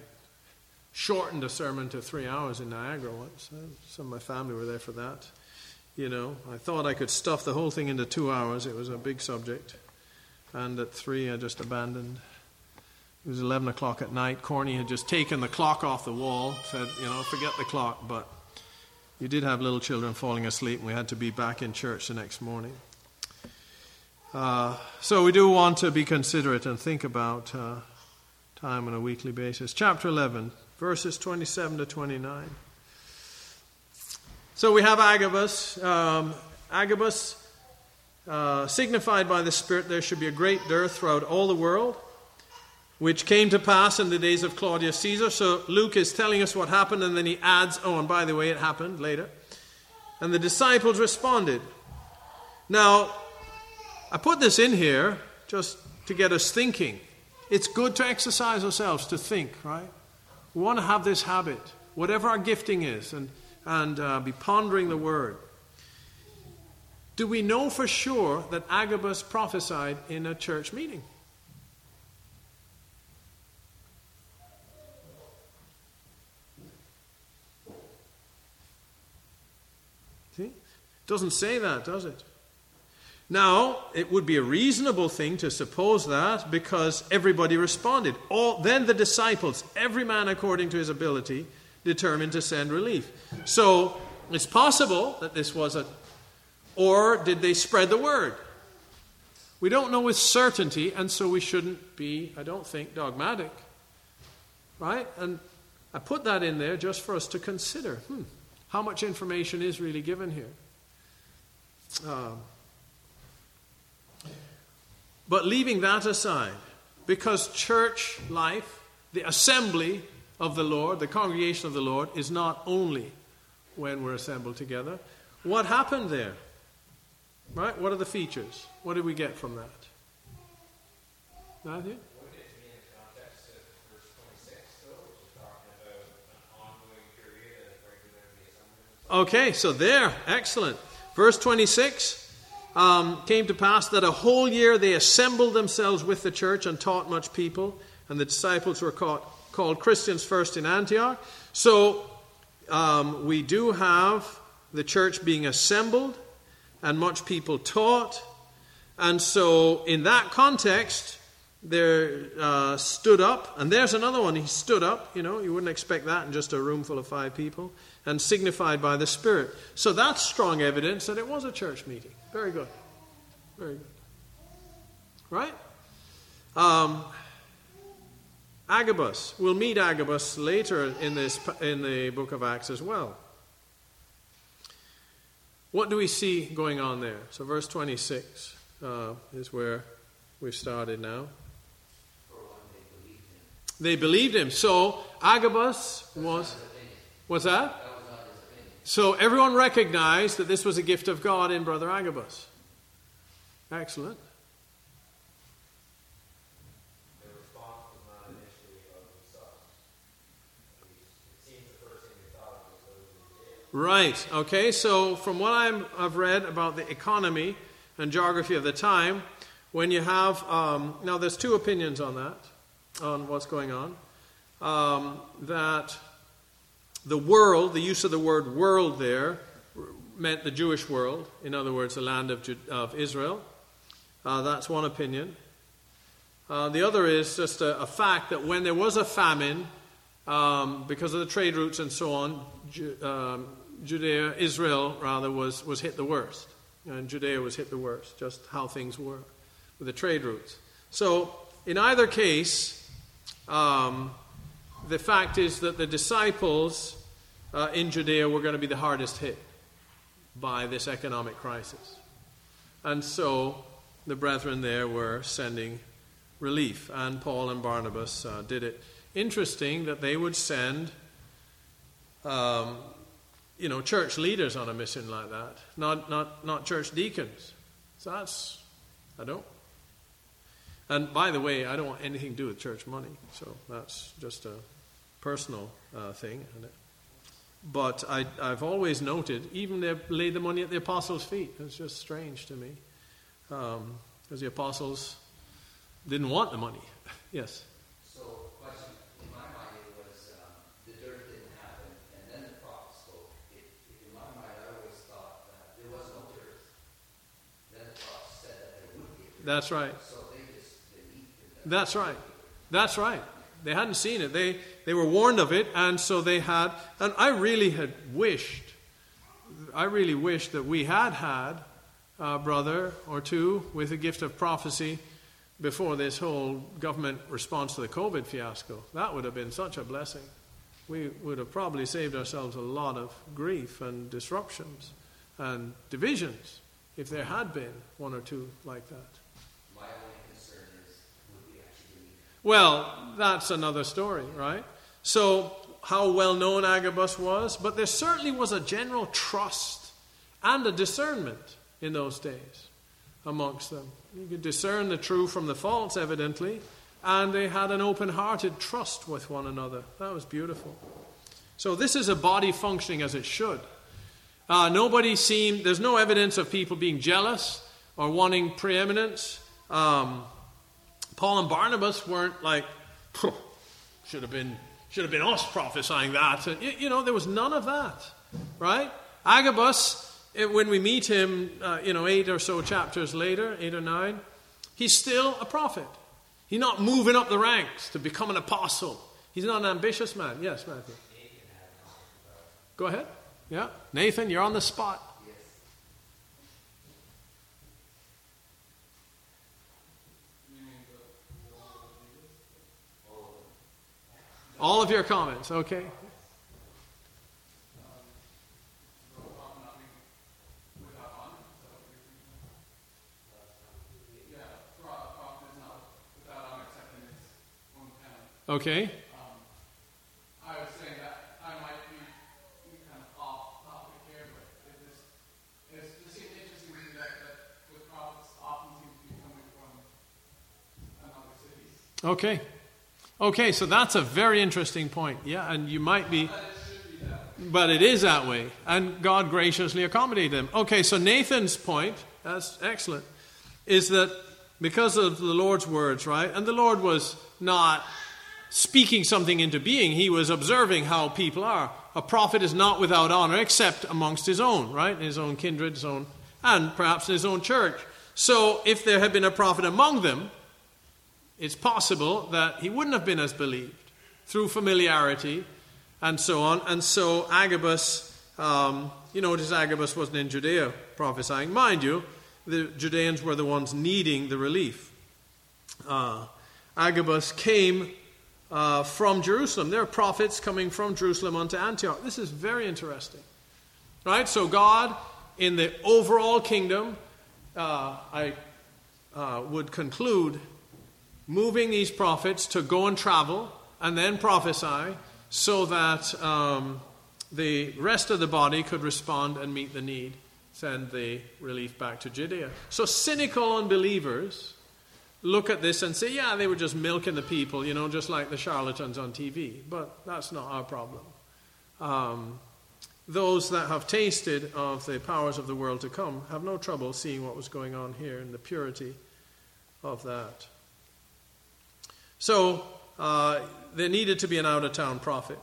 shortened a sermon to three hours in Niagara once. Uh, some of my family were there for that. You know, I thought I could stuff the whole thing into two hours. It was a big subject. And at three, I just abandoned. It was 11 o'clock at night. Corny had just taken the clock off the wall, said, you know, forget the clock. But you did have little children falling asleep, and we had to be back in church the next morning. Uh, so we do want to be considerate and think about uh, time on a weekly basis. Chapter 11, verses 27 to 29. So we have Agabus. Um, Agabus, uh, signified by the Spirit, there should be a great dearth throughout all the world, which came to pass in the days of Claudius Caesar. So Luke is telling us what happened, and then he adds, oh, and by the way, it happened later. And the disciples responded. Now, I put this in here just to get us thinking. It's good to exercise ourselves to think, right? We want to have this habit, whatever our gifting is, and, and uh, be pondering the word. Do we know for sure that Agabus prophesied in a church meeting? See? It Doesn't say that, does it? Now, it would be a reasonable thing to suppose that because everybody responded. All, then the disciples, every man according to his ability, determined to send relief. So it's possible that this was a. Or did they spread the word? We don't know with certainty, and so we shouldn't be, I don't think, dogmatic. Right? And I put that in there just for us to consider hmm, how much information is really given here. Um, but leaving that aside, because church life, the assembly of the Lord, the congregation of the Lord, is not only when we're assembled together. What happened there? Right? What are the features? What did we get from that? Matthew? Okay, so there, excellent. Verse 26 um, came to pass that a whole year they assembled themselves with the church and taught much people, and the disciples were called, called Christians first in Antioch. So um, we do have the church being assembled and much people taught. And so, in that context, there uh, stood up, and there's another one. He stood up, you know, you wouldn't expect that in just a room full of five people, and signified by the Spirit. So that's strong evidence that it was a church meeting. Very good. Very good. Right? Um, Agabus. We'll meet Agabus later in, this, in the book of Acts as well. What do we see going on there? So, verse 26 uh, is where we've started now. They believed him. So, Agabus was. What's that? So, everyone recognized that this was a gift of God in Brother Agabus. Excellent. Right. Okay. So, from what i have read about the economy and geography of the time, when you have um, now, there's two opinions on that, on what's going on. Um, that the world, the use of the word world there, meant the Jewish world. In other words, the land of, of Israel. Uh, that's one opinion. Uh, the other is just a, a, fact that when there was a famine, um, because of the trade routes and so on, Ju- um, Judea, Israel rather, was, was hit the worst. And Judea was hit the worst, just how things were with the trade routes. So, in either case, um, the fact is that the disciples uh, in Judea were going to be the hardest hit by this economic crisis. And so the brethren there were sending relief, and Paul and Barnabas uh, did it. Interesting that they would send um, you know, church leaders on a mission like that, not, not, not church deacons. So that's, I don't. And by the way, I don't want anything to do with church money, so that's just a personal uh, thing. But I, I've always noted, even they laid the money at the apostles' feet. It's just strange to me. Because um, the apostles didn't want the money. yes? So, question in my mind it was um, the dirt didn't happen, and then the prophet spoke. It, in my mind, I always thought that there was no dirt. Then the prophet said that there would be That's right. So they just, they That's right. That's right. They hadn't seen it. They, they were warned of it, and so they had. And I really had wished, I really wished that we had had a brother or two with a gift of prophecy before this whole government response to the COVID fiasco. That would have been such a blessing. We would have probably saved ourselves a lot of grief and disruptions and divisions if there had been one or two like that. Well, that's another story, right? So, how well known Agabus was, but there certainly was a general trust and a discernment in those days amongst them. You could discern the true from the false, evidently, and they had an open hearted trust with one another. That was beautiful. So, this is a body functioning as it should. Uh, nobody seemed, there's no evidence of people being jealous or wanting preeminence. Um, Paul and Barnabas weren't like, should have been should have been us prophesying that. You, you, know, there was none of that, right? Agabus, when we meet him, uh, you know, eight or so chapters later, eight or nine, he's still a prophet. He's not moving up the ranks to become an apostle. He's not an ambitious man. Yes, Matthew. Go ahead. Yeah, Nathan, you're on the spot. All of your comments, okay? Okay. I was saying that I might be kind of off topic here, but it just, it's just interesting to me that, that the prophets often seem to be coming from another cities. Okay. Okay, so that's a very interesting point. Yeah, and you might be. But it is that way. And God graciously accommodated them. Okay, so Nathan's point, that's excellent, is that because of the Lord's words, right? And the Lord was not speaking something into being. He was observing how people are. A prophet is not without honor except amongst his own, right? His own kindred, his own, and perhaps his own church. So if there had been a prophet among them, it's possible that he wouldn't have been as believed through familiarity and so on. And so Agabus, um, you notice Agabus wasn't in Judea prophesying. Mind you, the Judeans were the ones needing the relief. Uh, Agabus came uh, from Jerusalem. There are prophets coming from Jerusalem unto Antioch. This is very interesting. Right? So, God, in the overall kingdom, uh, I uh, would conclude moving these prophets to go and travel and then prophesy so that um, the rest of the body could respond and meet the need, send the relief back to Judea. So, cynical unbelievers look at this and say, yeah, they were just milking the people, you know, just like the charlatans on TV. But that's not our problem. Um, those that have tasted of the powers of the world to come have no trouble seeing what was going on here and the purity of that. So, uh, there needed to be an out of town prophet.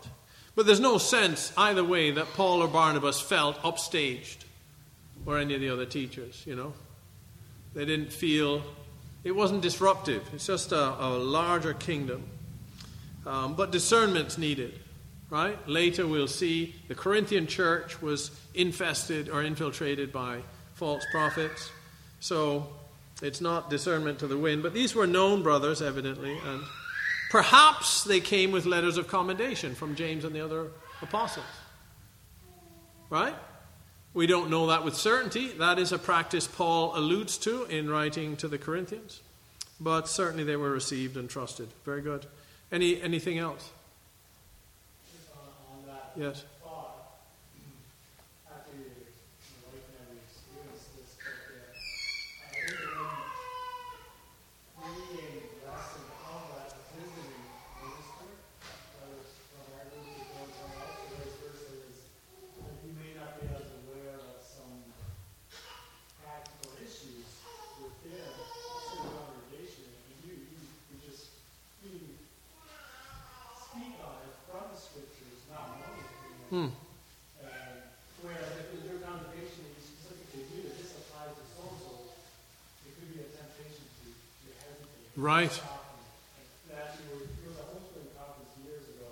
But there's no sense either way that Paul or Barnabas felt upstaged or any of the other teachers, you know. They didn't feel it wasn't disruptive, it's just a, a larger kingdom. Um, but discernment's needed, right? Later we'll see the Corinthian church was infested or infiltrated by false prophets. So it's not discernment to the wind. But these were known brothers, evidently, and perhaps they came with letters of commendation from James and the other apostles. Right? We don't know that with certainty. That is a practice Paul alludes to in writing to the Corinthians. But certainly they were received and trusted. Very good. Any anything else? On, on that Yes. thought, after your wife and I experienced this, but uh, I think when reading less and how that visiting minister, whether it's from our group or from someone else, or vice versa, is that you may not be as aware of some practical issues within a certain congregation, and you, you, you just, you speak on it from the scriptures, not knowing it. Hmm. And whereas if it's your congregation you specifically do that this applies to so-and-so, it could be a temptation to, to hesitate. Right. Stop and- and Actually, there was- there was a homeschooling conference years ago,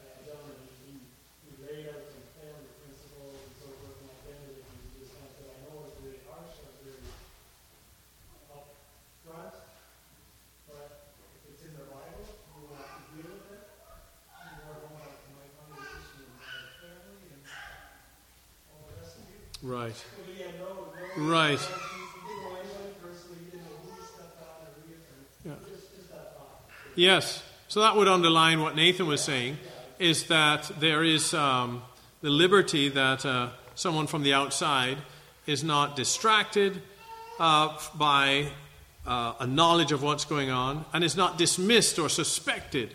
a a gentleman, he, he laid out some family principles and so forth, and at the end of it, he just kind of said, I know it's really harsh, I'm very upfront, but if it's in the Bible, you will have to deal with it. You are going out to my congregation and my family and all the rest of you. Right. But he had no, no. Right. He didn't know anybody personally, he didn't know who he stepped on or who he, Yeah. Yes. So that would underline what Nathan was saying is that there is um, the liberty that uh, someone from the outside is not distracted uh, by uh, a knowledge of what's going on and is not dismissed or suspected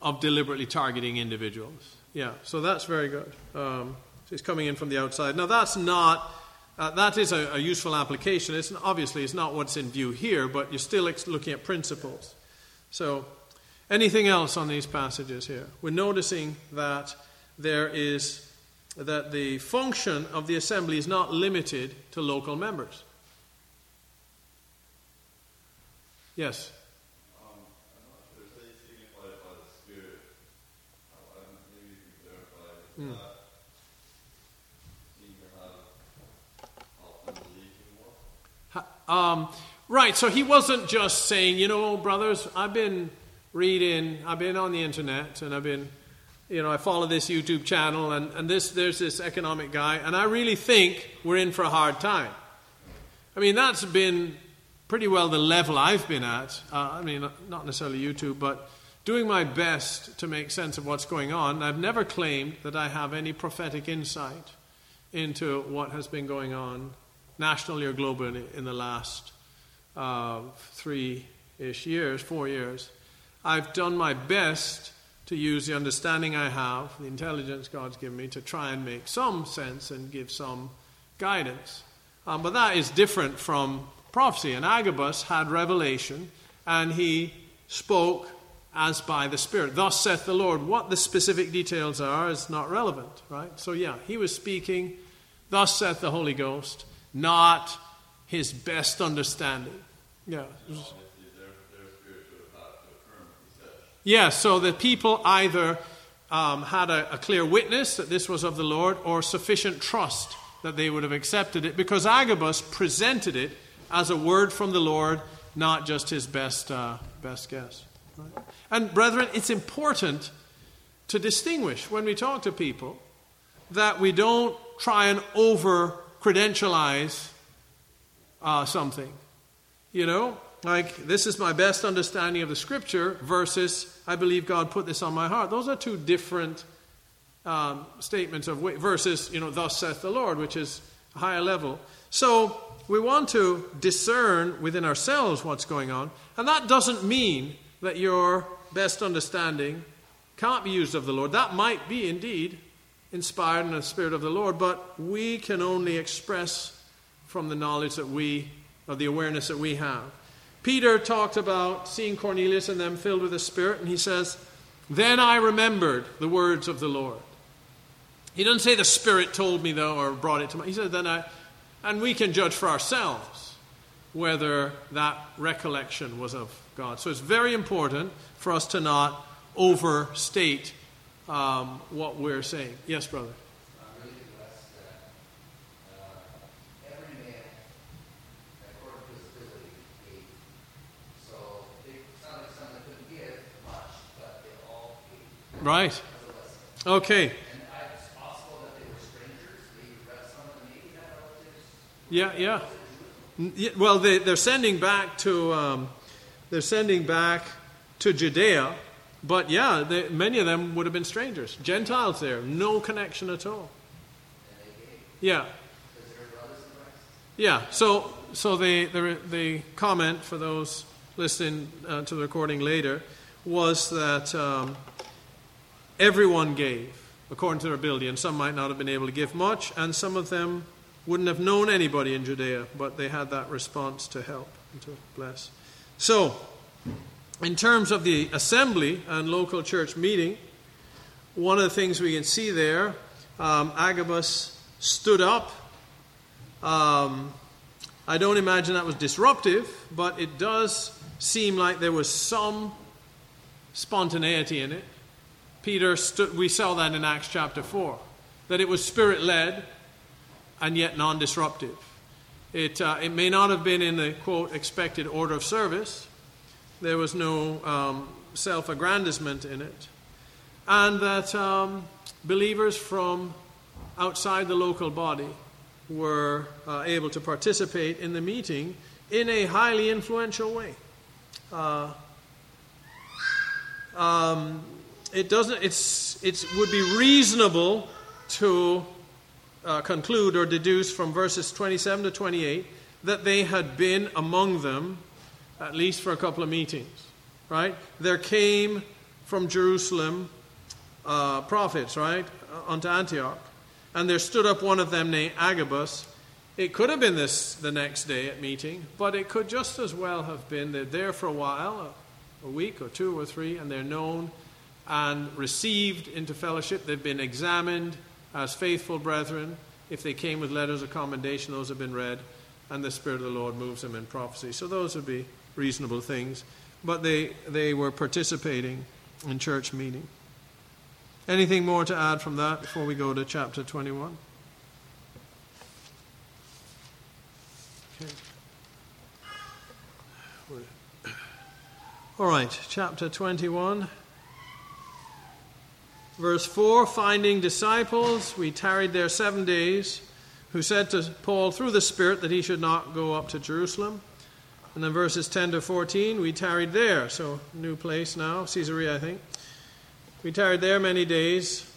of deliberately targeting individuals. Yeah, so that's very good. Um, so it's coming in from the outside. Now, that's not. Uh, that is a, a useful application. It's obviously it's not what's in view here, but you're still ex- looking at principles. So, anything else on these passages here? We're noticing that there is that the function of the assembly is not limited to local members. Yes. Um, I'm not sure, say signified by the Spirit. Uh, I don't- maybe you can clarify Hmm. that. Seem to have helped unbelief more. Ha- Um, right, so he wasn't just saying, you know, brothers, I've been reading, I've been on the internet, and I've been, you know, I follow this YouTube channel, and, and this there's this economic guy, and I really think we're in for a hard time. I mean, that's been pretty well the level I've been at. Uh, I mean, not necessarily YouTube, but doing my best to make sense of what's going on. I've never claimed that I have any prophetic insight into what has been going on nationally or globally in the last uh, three ish years, four years. I've done my best to use the understanding I have, the intelligence God's given me, to try and make some sense and give some guidance. Um, but that is different from prophecy. And Agabus had revelation, and he spoke as by the Spirit. Thus saith the Lord. What the specific details are is not relevant, right? So, yeah, he was speaking, thus saith the Holy Ghost, not his best understanding. Yeah. Yeah, so the people either um, had a, a clear witness that this was of the Lord or sufficient trust that they would have accepted it because Agabus presented it as a word from the Lord, not just his best, uh, best guess. Right? And, brethren, it's important to distinguish when we talk to people that we don't try and over credentialize uh, something. You know, like this is my best understanding of the scripture versus I believe God put this on my heart. Those are two different um, statements of versus, you know, thus saith the Lord, which is a higher level. So we want to discern within ourselves what's going on, and that doesn't mean that your best understanding can't be used of the Lord. That might be indeed inspired in the Spirit of the Lord, but we can only express from the knowledge that we, of the awareness that we have. Peter talked about seeing Cornelius and them filled with the Spirit, and he says, Then I remembered the words of the Lord. He doesn't say the Spirit told me, though, or brought it to me. He said, Then I, and we can judge for ourselves whether that recollection was of God. So it's very important for us to not overstate um, what we're saying. Yes, brother. I'm really blessed that uh, every man, according to his ability, gave. So it sounded like someone couldn't give much, but they all gave Right. as a blessing. Okay. And I, it's possible that they were strangers. Maybe that some of them maybe had relatives. Yeah, yeah. Yeah, Well, they, they're sending back to um, they're sending back to Judea, but yeah, they, many of them would have been strangers, Gentiles there, no connection at all. Yeah, yeah. So, so they the, the comment for those listening uh, to the recording later was that um, everyone gave according to their ability, and some might not have been able to give much, and some of them wouldn't have known anybody in Judea, but they had that response to help and to bless. So, in terms of the assembly and local church meeting, one of the things we can see there, um, Agabus stood up. Um, I don't imagine that was disruptive, but it does seem like there was some spontaneity in it. Peter stood, we saw that in Acts chapter 4, that it was spirit led and yet non disruptive. It, uh, it may not have been in the quote expected order of service, there was no um, self aggrandizement in it, and that um, believers from outside the local body were uh, able to participate in the meeting in a highly influential way. Uh, um, it doesn't. It's it would be reasonable to uh, conclude or deduce from verses 27 to 28 that they had been among them at least for a couple of meetings. Right? There came from Jerusalem uh, prophets, right, unto Antioch, and there stood up one of them named Agabus. It could have been this the next day at meeting, but it could just as well have been they're there for a while, a, a week or two or three, and they're known and received into fellowship. They've been examined as faithful brethren. If they came with letters of commendation, those have been read, and the Spirit of the Lord moves them in prophecy. So those would be reasonable things. But they, they were participating in church meeting. Anything more to add from that before we go to chapter 21? Okay. All right, chapter 21. Verse 4 Finding disciples, we tarried there seven days, who said to Paul through the Spirit that he should not go up to Jerusalem. And then verses 10 to 14, we tarried there. So, new place now, Caesarea, I think. We tarried there many days.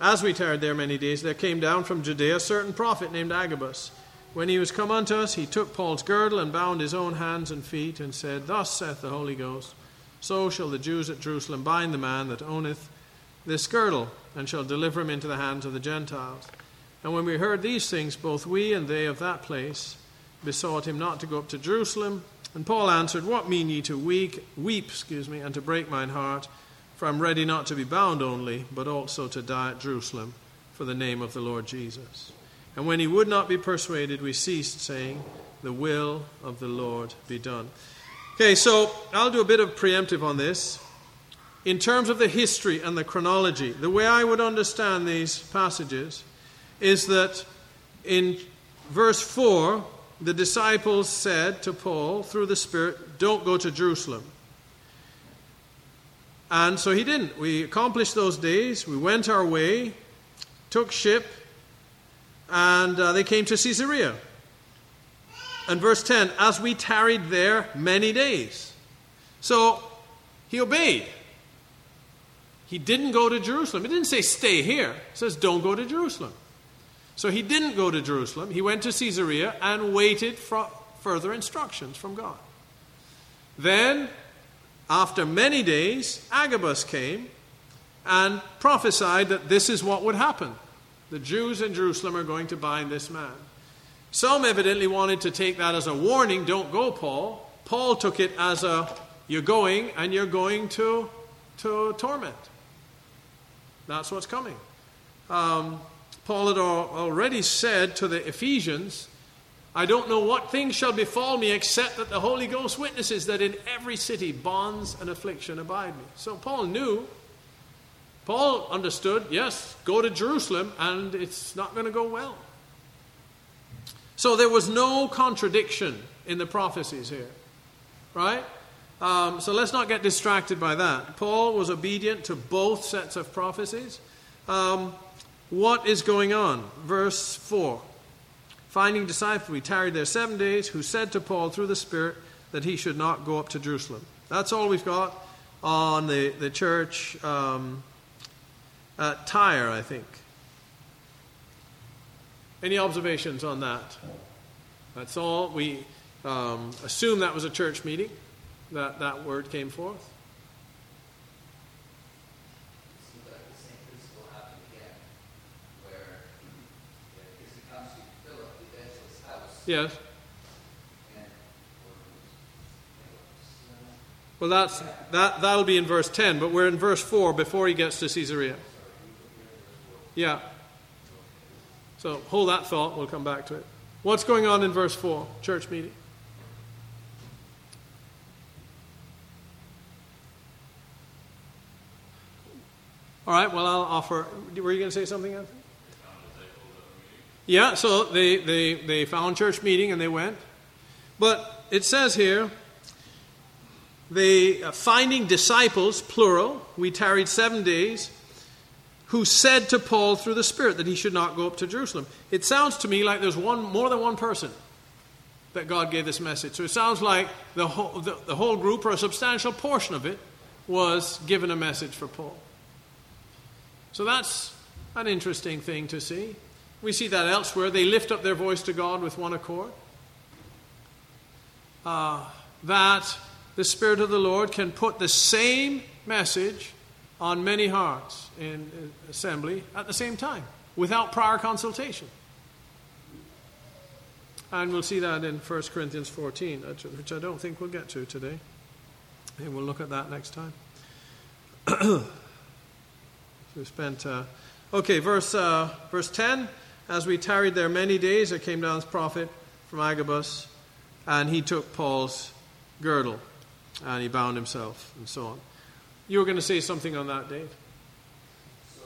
As we tarried there many days, there came down from Judea a certain prophet named Agabus. When he was come unto us, he took Paul's girdle and bound his own hands and feet, and said, Thus saith the Holy Ghost, So shall the Jews at Jerusalem bind the man that owneth this girdle, and shall deliver him into the hands of the Gentiles. And when we heard these things, both we and they of that place besought him not to go up to Jerusalem. And Paul answered, What mean ye to weep, weep, excuse me, and to break mine heart? For I'm ready not to be bound only, but also to die at Jerusalem for the name of the Lord Jesus. And when he would not be persuaded, we ceased, saying, The will of the Lord be done. Okay, so I'll do a bit of preemptive on this. In terms of the history and the chronology, the way I would understand these passages is that in verse 4, the disciples said to Paul through the Spirit, Don't go to Jerusalem. And so he didn't. We accomplished those days. We went our way, took ship, and uh, they came to Caesarea. And verse 10 As we tarried there many days. So he obeyed. He didn't go to Jerusalem. He didn't say, Stay here. He says, Don't go to Jerusalem. So he didn't go to Jerusalem. He went to Caesarea and waited for further instructions from God. Then, after many days, Agabus came and prophesied that this is what would happen. The Jews in Jerusalem are going to bind this man. Some evidently wanted to take that as a warning don't go, Paul. Paul took it as a you're going and you're going to, to torment. That's what's coming. Um, Paul had already said to the Ephesians, I don't know what things shall befall me except that the Holy Ghost witnesses that in every city bonds and affliction abide me. So Paul knew, Paul understood, yes, go to Jerusalem and it's not going to go well. So there was no contradiction in the prophecies here, right? Um, so let's not get distracted by that. Paul was obedient to both sets of prophecies. Um, what is going on? Verse 4. Finding disciples, we tarried there seven days, who said to Paul through the Spirit that he should not go up to Jerusalem. That's all we've got on the, the church um, at Tyre, I think. Any observations on that? That's all. We um, assume that was a church meeting, that that word came forth. seems like the same principle happened again, where if he comes to Philip, the evangelist's house, Yes. Well, that's, that, that'll be in verse 10, but we're in verse 4 before he gets to Caesarea. Yeah. So hold that thought, we'll come back to it. What's going on in verse 4? Church meeting. All right, well, I'll offer. Were you going to say something, Anthony? Yeah, so they, they, they found church meeting and they went. But it says here, they, uh, finding disciples, plural, we tarried seven days, who said to Paul through the Spirit that he should not go up to Jerusalem. It sounds to me like there's one, more than one person that God gave this message. So it sounds like the whole, the, the whole group, or a substantial portion of it, was given a message for Paul. So that's an interesting thing to see. We see that elsewhere. They lift up their voice to God with one accord. Uh, that the Spirit of the Lord can put the same message on many hearts in assembly at the same time without prior consultation. And we'll see that in 1 Corinthians 14, which I don't think we'll get to today. And we'll look at that next time. we spent, uh, okay, verse, uh, verse 10. As we tarried there many days, there came down this prophet from Agabus, and he took Paul's girdle, and he bound himself, and so on. You were going to say something on that, Dave? So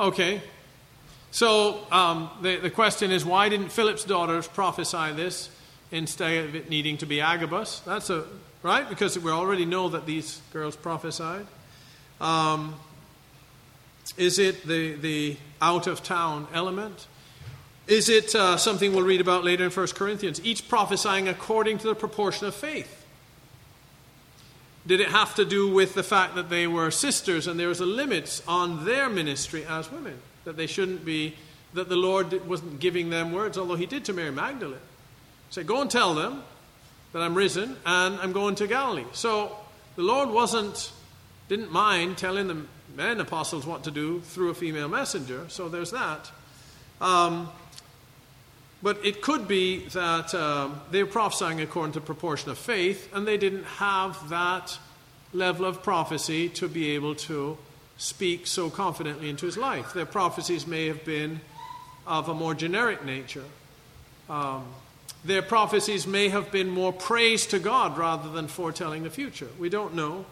Okay. So um, the, the question is why didn't Philip's daughters prophesy this instead of it needing to be Agabus? That's a right because we already know that these girls prophesied. Um, is it the the out of town element? Is it uh, something we'll read about later in 1 Corinthians? Each prophesying according to the proportion of faith. Did it have to do with the fact that they were sisters and there was a limit on their ministry as women? That they shouldn't be that the Lord wasn't giving them words, although he did to Mary Magdalene. Say, Go and tell them that I'm risen and I'm going to Galilee. So the Lord wasn't, didn't mind telling the men apostles what to do through a female messenger. So there's that. Um, but it could be that um, they were prophesying according to proportion of faith, and they didn't have that level of prophecy to be able to speak so confidently into his life. Their prophecies may have been of a more generic nature. Um, their prophecies may have been more praise to God rather than foretelling the future. We don't know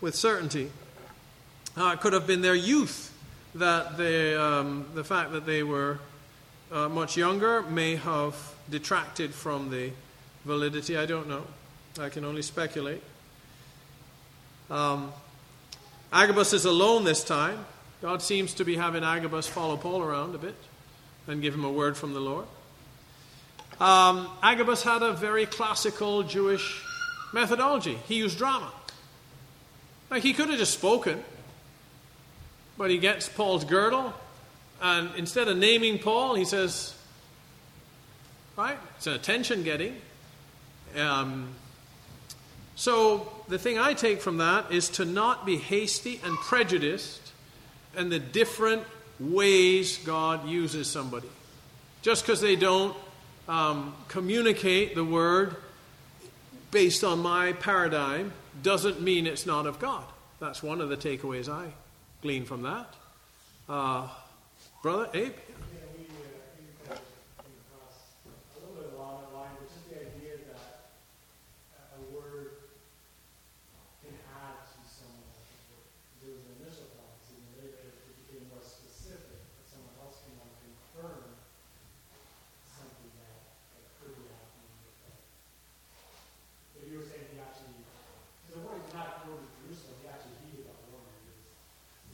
with certainty. Uh, it could have been their youth that they, um, the fact that they were uh, much younger may have detracted from the validity. I don't know. I can only speculate. Um, Agabus is alone this time. God seems to be having Agabus follow Paul around a bit and give him a word from the Lord. Um, Agabus had a very classical Jewish methodology. He used drama. Like he could have just spoken, but he gets Paul's girdle, and instead of naming Paul, he says, right? It's an attention getting. Um, so the thing I take from that is to not be hasty and prejudiced in the different ways God uses somebody. Just because they don't um, communicate the word based on my paradigm doesn't mean it's not of God. That's one of the takeaways I glean from that. Uh, Brother Abe?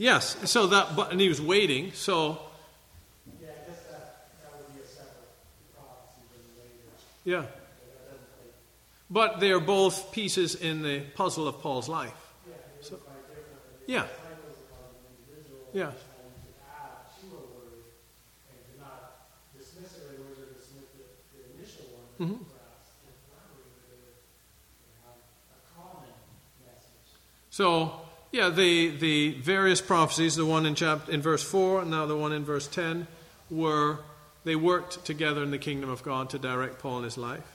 Yes. So that, but, and he was waiting. So Yeah, I guess that, that would be a separate prophecy than later. Yeah. But they are both pieces in the puzzle of Paul's life. So-. Yeah. Yeah. Mhm. message. So, yeah, the, the various prophecies, the one in, chapter, in verse 4 and now the one in verse 10, were, they worked together in the kingdom of God to direct Paul in his life.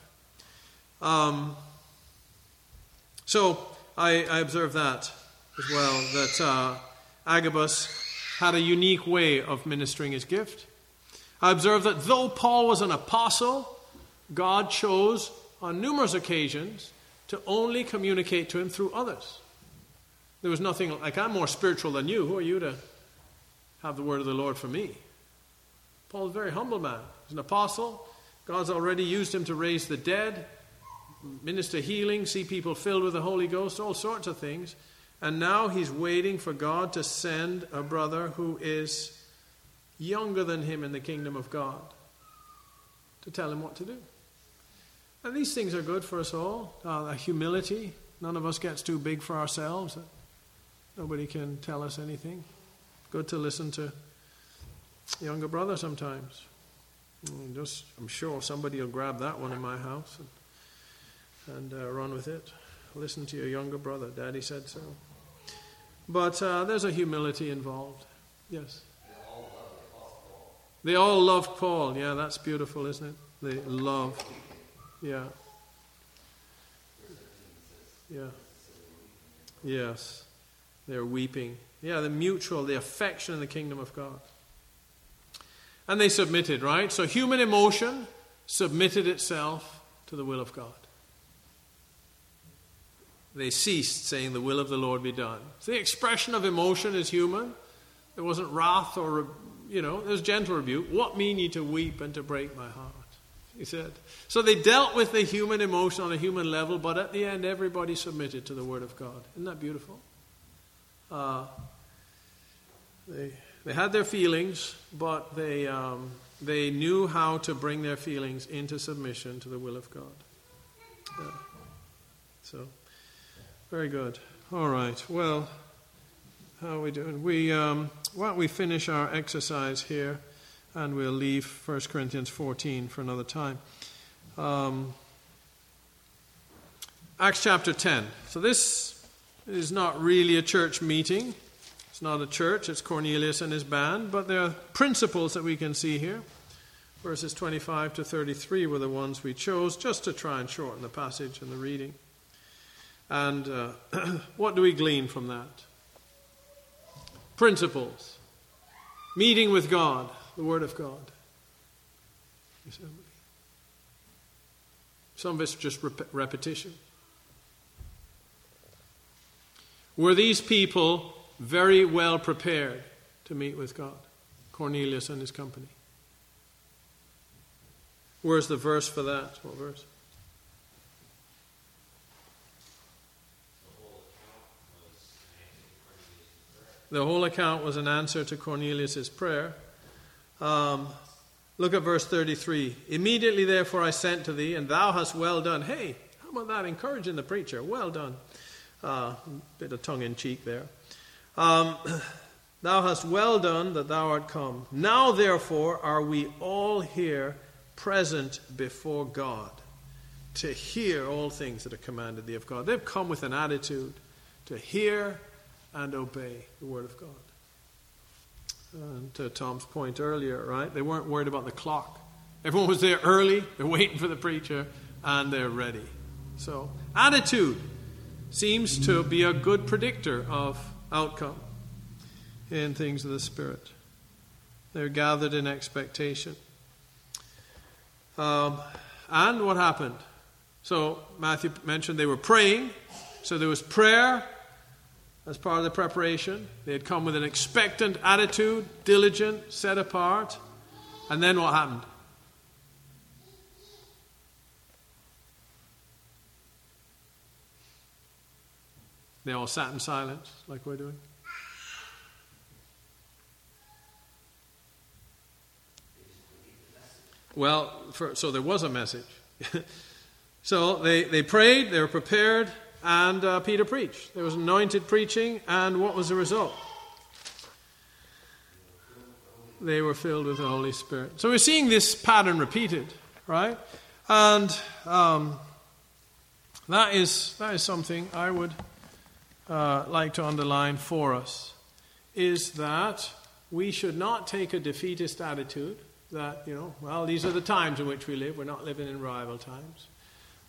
Um, so, I, I observe that as well, that uh, Agabus had a unique way of ministering his gift. I observe that though Paul was an apostle, God chose on numerous occasions to only communicate to him through others. There was nothing like, I'm more spiritual than you. Who are you to have the word of the Lord for me? A very humble man. He's an apostle. God's already used him to raise the dead, minister healing, see people filled with the Holy Ghost, all sorts of things. And now he's waiting for God to send a brother who is younger than him in the kingdom of God to tell him what to do. And these things are good for us all. Uh, humility. None of us gets too big for ourselves. Nobody can tell us anything. Good to listen to younger brother sometimes. Just, I'm sure somebody will grab that one in my house and, and uh, run with it. Listen to your younger brother. Daddy said so. But uh, there's a humility involved. Yes. They all loved Paul. Yeah, that's beautiful, isn't it? They love. Yeah. Yeah. Yes. They're weeping. Yeah, the mutual, the affection in the kingdom of God. And they submitted, right? So human emotion submitted itself to the will of God. They ceased saying, The will of the Lord be done. So the expression of emotion is human. There wasn't wrath or, you know, there was gentle rebuke. What mean ye to weep and to break my heart? He said. So they dealt with the human emotion on a human level, but at the end, everybody submitted to the word of God. Isn't that beautiful? Uh, they, they had their feelings, but they, um, they knew how to bring their feelings into submission to the will of God. Yeah. So, very good. All right. Well, how are we doing? We, um, why don't we finish our exercise here? and we'll leave 1 Corinthians 14 for another time. Um, Acts chapter 10. So this is not really a church meeting. It's not a church, it's Cornelius and his band, but there are principles that we can see here. Verses 25 to 33 were the ones we chose just to try and shorten the passage and the reading. And uh, what do we glean from that? Principles. Meeting with God, the Word of God. Some of it's just rep- repetition. Were these people very well prepared to meet with God? Cornelius and his company. Where's the verse for that? What verse? The whole account was an answer to Cornelius' prayer. Um, look at verse 33. Immediately, therefore, I sent to thee, and thou hast well done. Hey, how about that? Encouraging the preacher. Well done. Uh, bit of tongue in cheek there. Um, thou hast well done that thou art come. Now, therefore, are we all here present before God to hear all things that are commanded thee of God. They've come with an attitude to hear and obey the Word of God. And to Tom's point earlier, right? They weren't worried about the clock. Everyone was there early, they're waiting for the preacher, and they're ready. So, attitude seems to be a good predictor of outcome in things of the Spirit. They're gathered in expectation. Um, and what happened? So, Matthew mentioned they were praying. So, there was prayer as part of the preparation. They had come with an expectant attitude, diligent, set apart. And then what happened? They all sat in silence, like we're doing. Well, for, so there was a message. so they, they prayed, they were prepared, and uh, Peter preached. There was anointed preaching, and what was the result? They were filled with the Holy Spirit. So we're seeing this pattern repeated, right? And um, that is that is something I would uh, like to underline for us is that we should not take a defeatist attitude that, you know, well, these are the times in which we live. We're not living in rival times.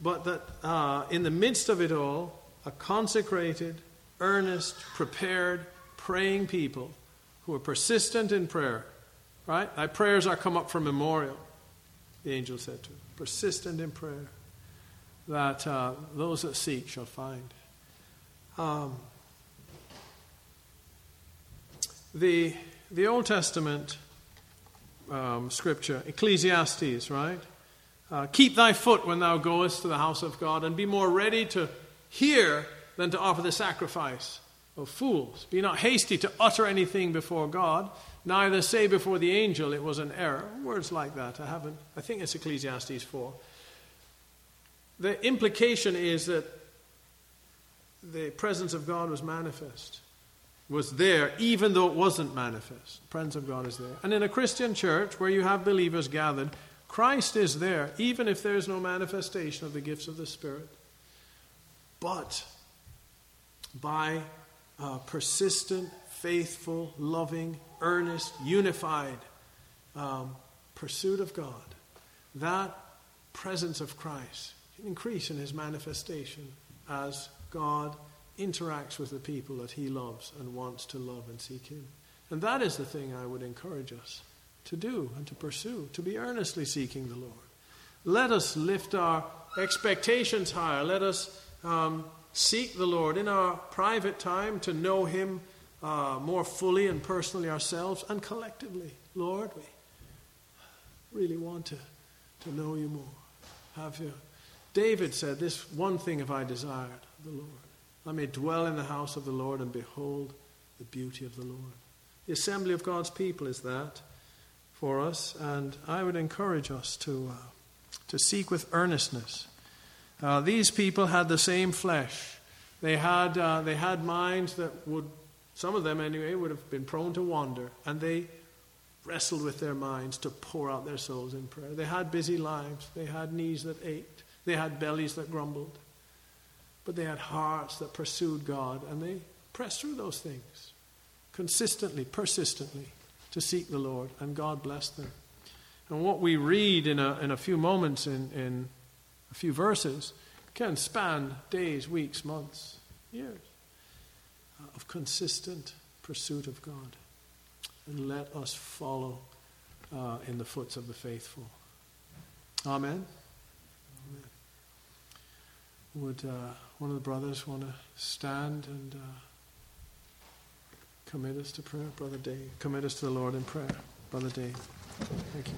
But that uh, in the midst of it all, a consecrated, earnest, prepared, praying people who are persistent in prayer, right? Thy prayers are come up for memorial, the angel said to him. Persistent in prayer, that uh, those that seek shall find. Um, the, the Old Testament um, scripture, Ecclesiastes, right? Uh, Keep thy foot when thou goest to the house of God, and be more ready to hear than to offer the sacrifice of fools. Be not hasty to utter anything before God, neither say before the angel it was an error. Words like that. I haven't, I think it's Ecclesiastes 4. The implication is that the presence of God was manifest was there, even though it wasn't manifest. The presence of God is there. And in a Christian church where you have believers gathered, Christ is there, even if there is no manifestation of the gifts of the Spirit. But by persistent, faithful, loving, earnest, unified um, pursuit of God, that presence of Christ can increase in his manifestation as God interacts with the people that he loves and wants to love and seek him. And that is the thing I would encourage us to do and to pursue, to be earnestly seeking the Lord. Let us lift our expectations higher. Let us um, seek the Lord in our private time to know him uh, more fully and personally ourselves and collectively. Lord, we really want to, to know you more. Have you? David said, This one thing have I desired, the Lord I may dwell in the house of the Lord and behold the beauty of the Lord. The assembly of God's people is that for us, and I would encourage us to, uh, to seek with earnestness. Uh, these people had the same flesh. They had, uh, they had minds that would, some of them anyway, would have been prone to wander, and they wrestled with their minds to pour out their souls in prayer. They had busy lives, they had knees that ached, they had bellies that grumbled, but they had hearts that pursued God, and they pressed through those things consistently, persistently to seek the Lord, and God blessed them. And what we read in a, in a few moments, in, in a few verses, can span days, weeks, months, years of consistent pursuit of God. And let us follow uh, in the footsteps of the faithful. Amen. Amen. Would uh, one of the brothers want to stand and uh, commit us to prayer? Brother Dave, commit us to the Lord in prayer. Brother Dave, thank you.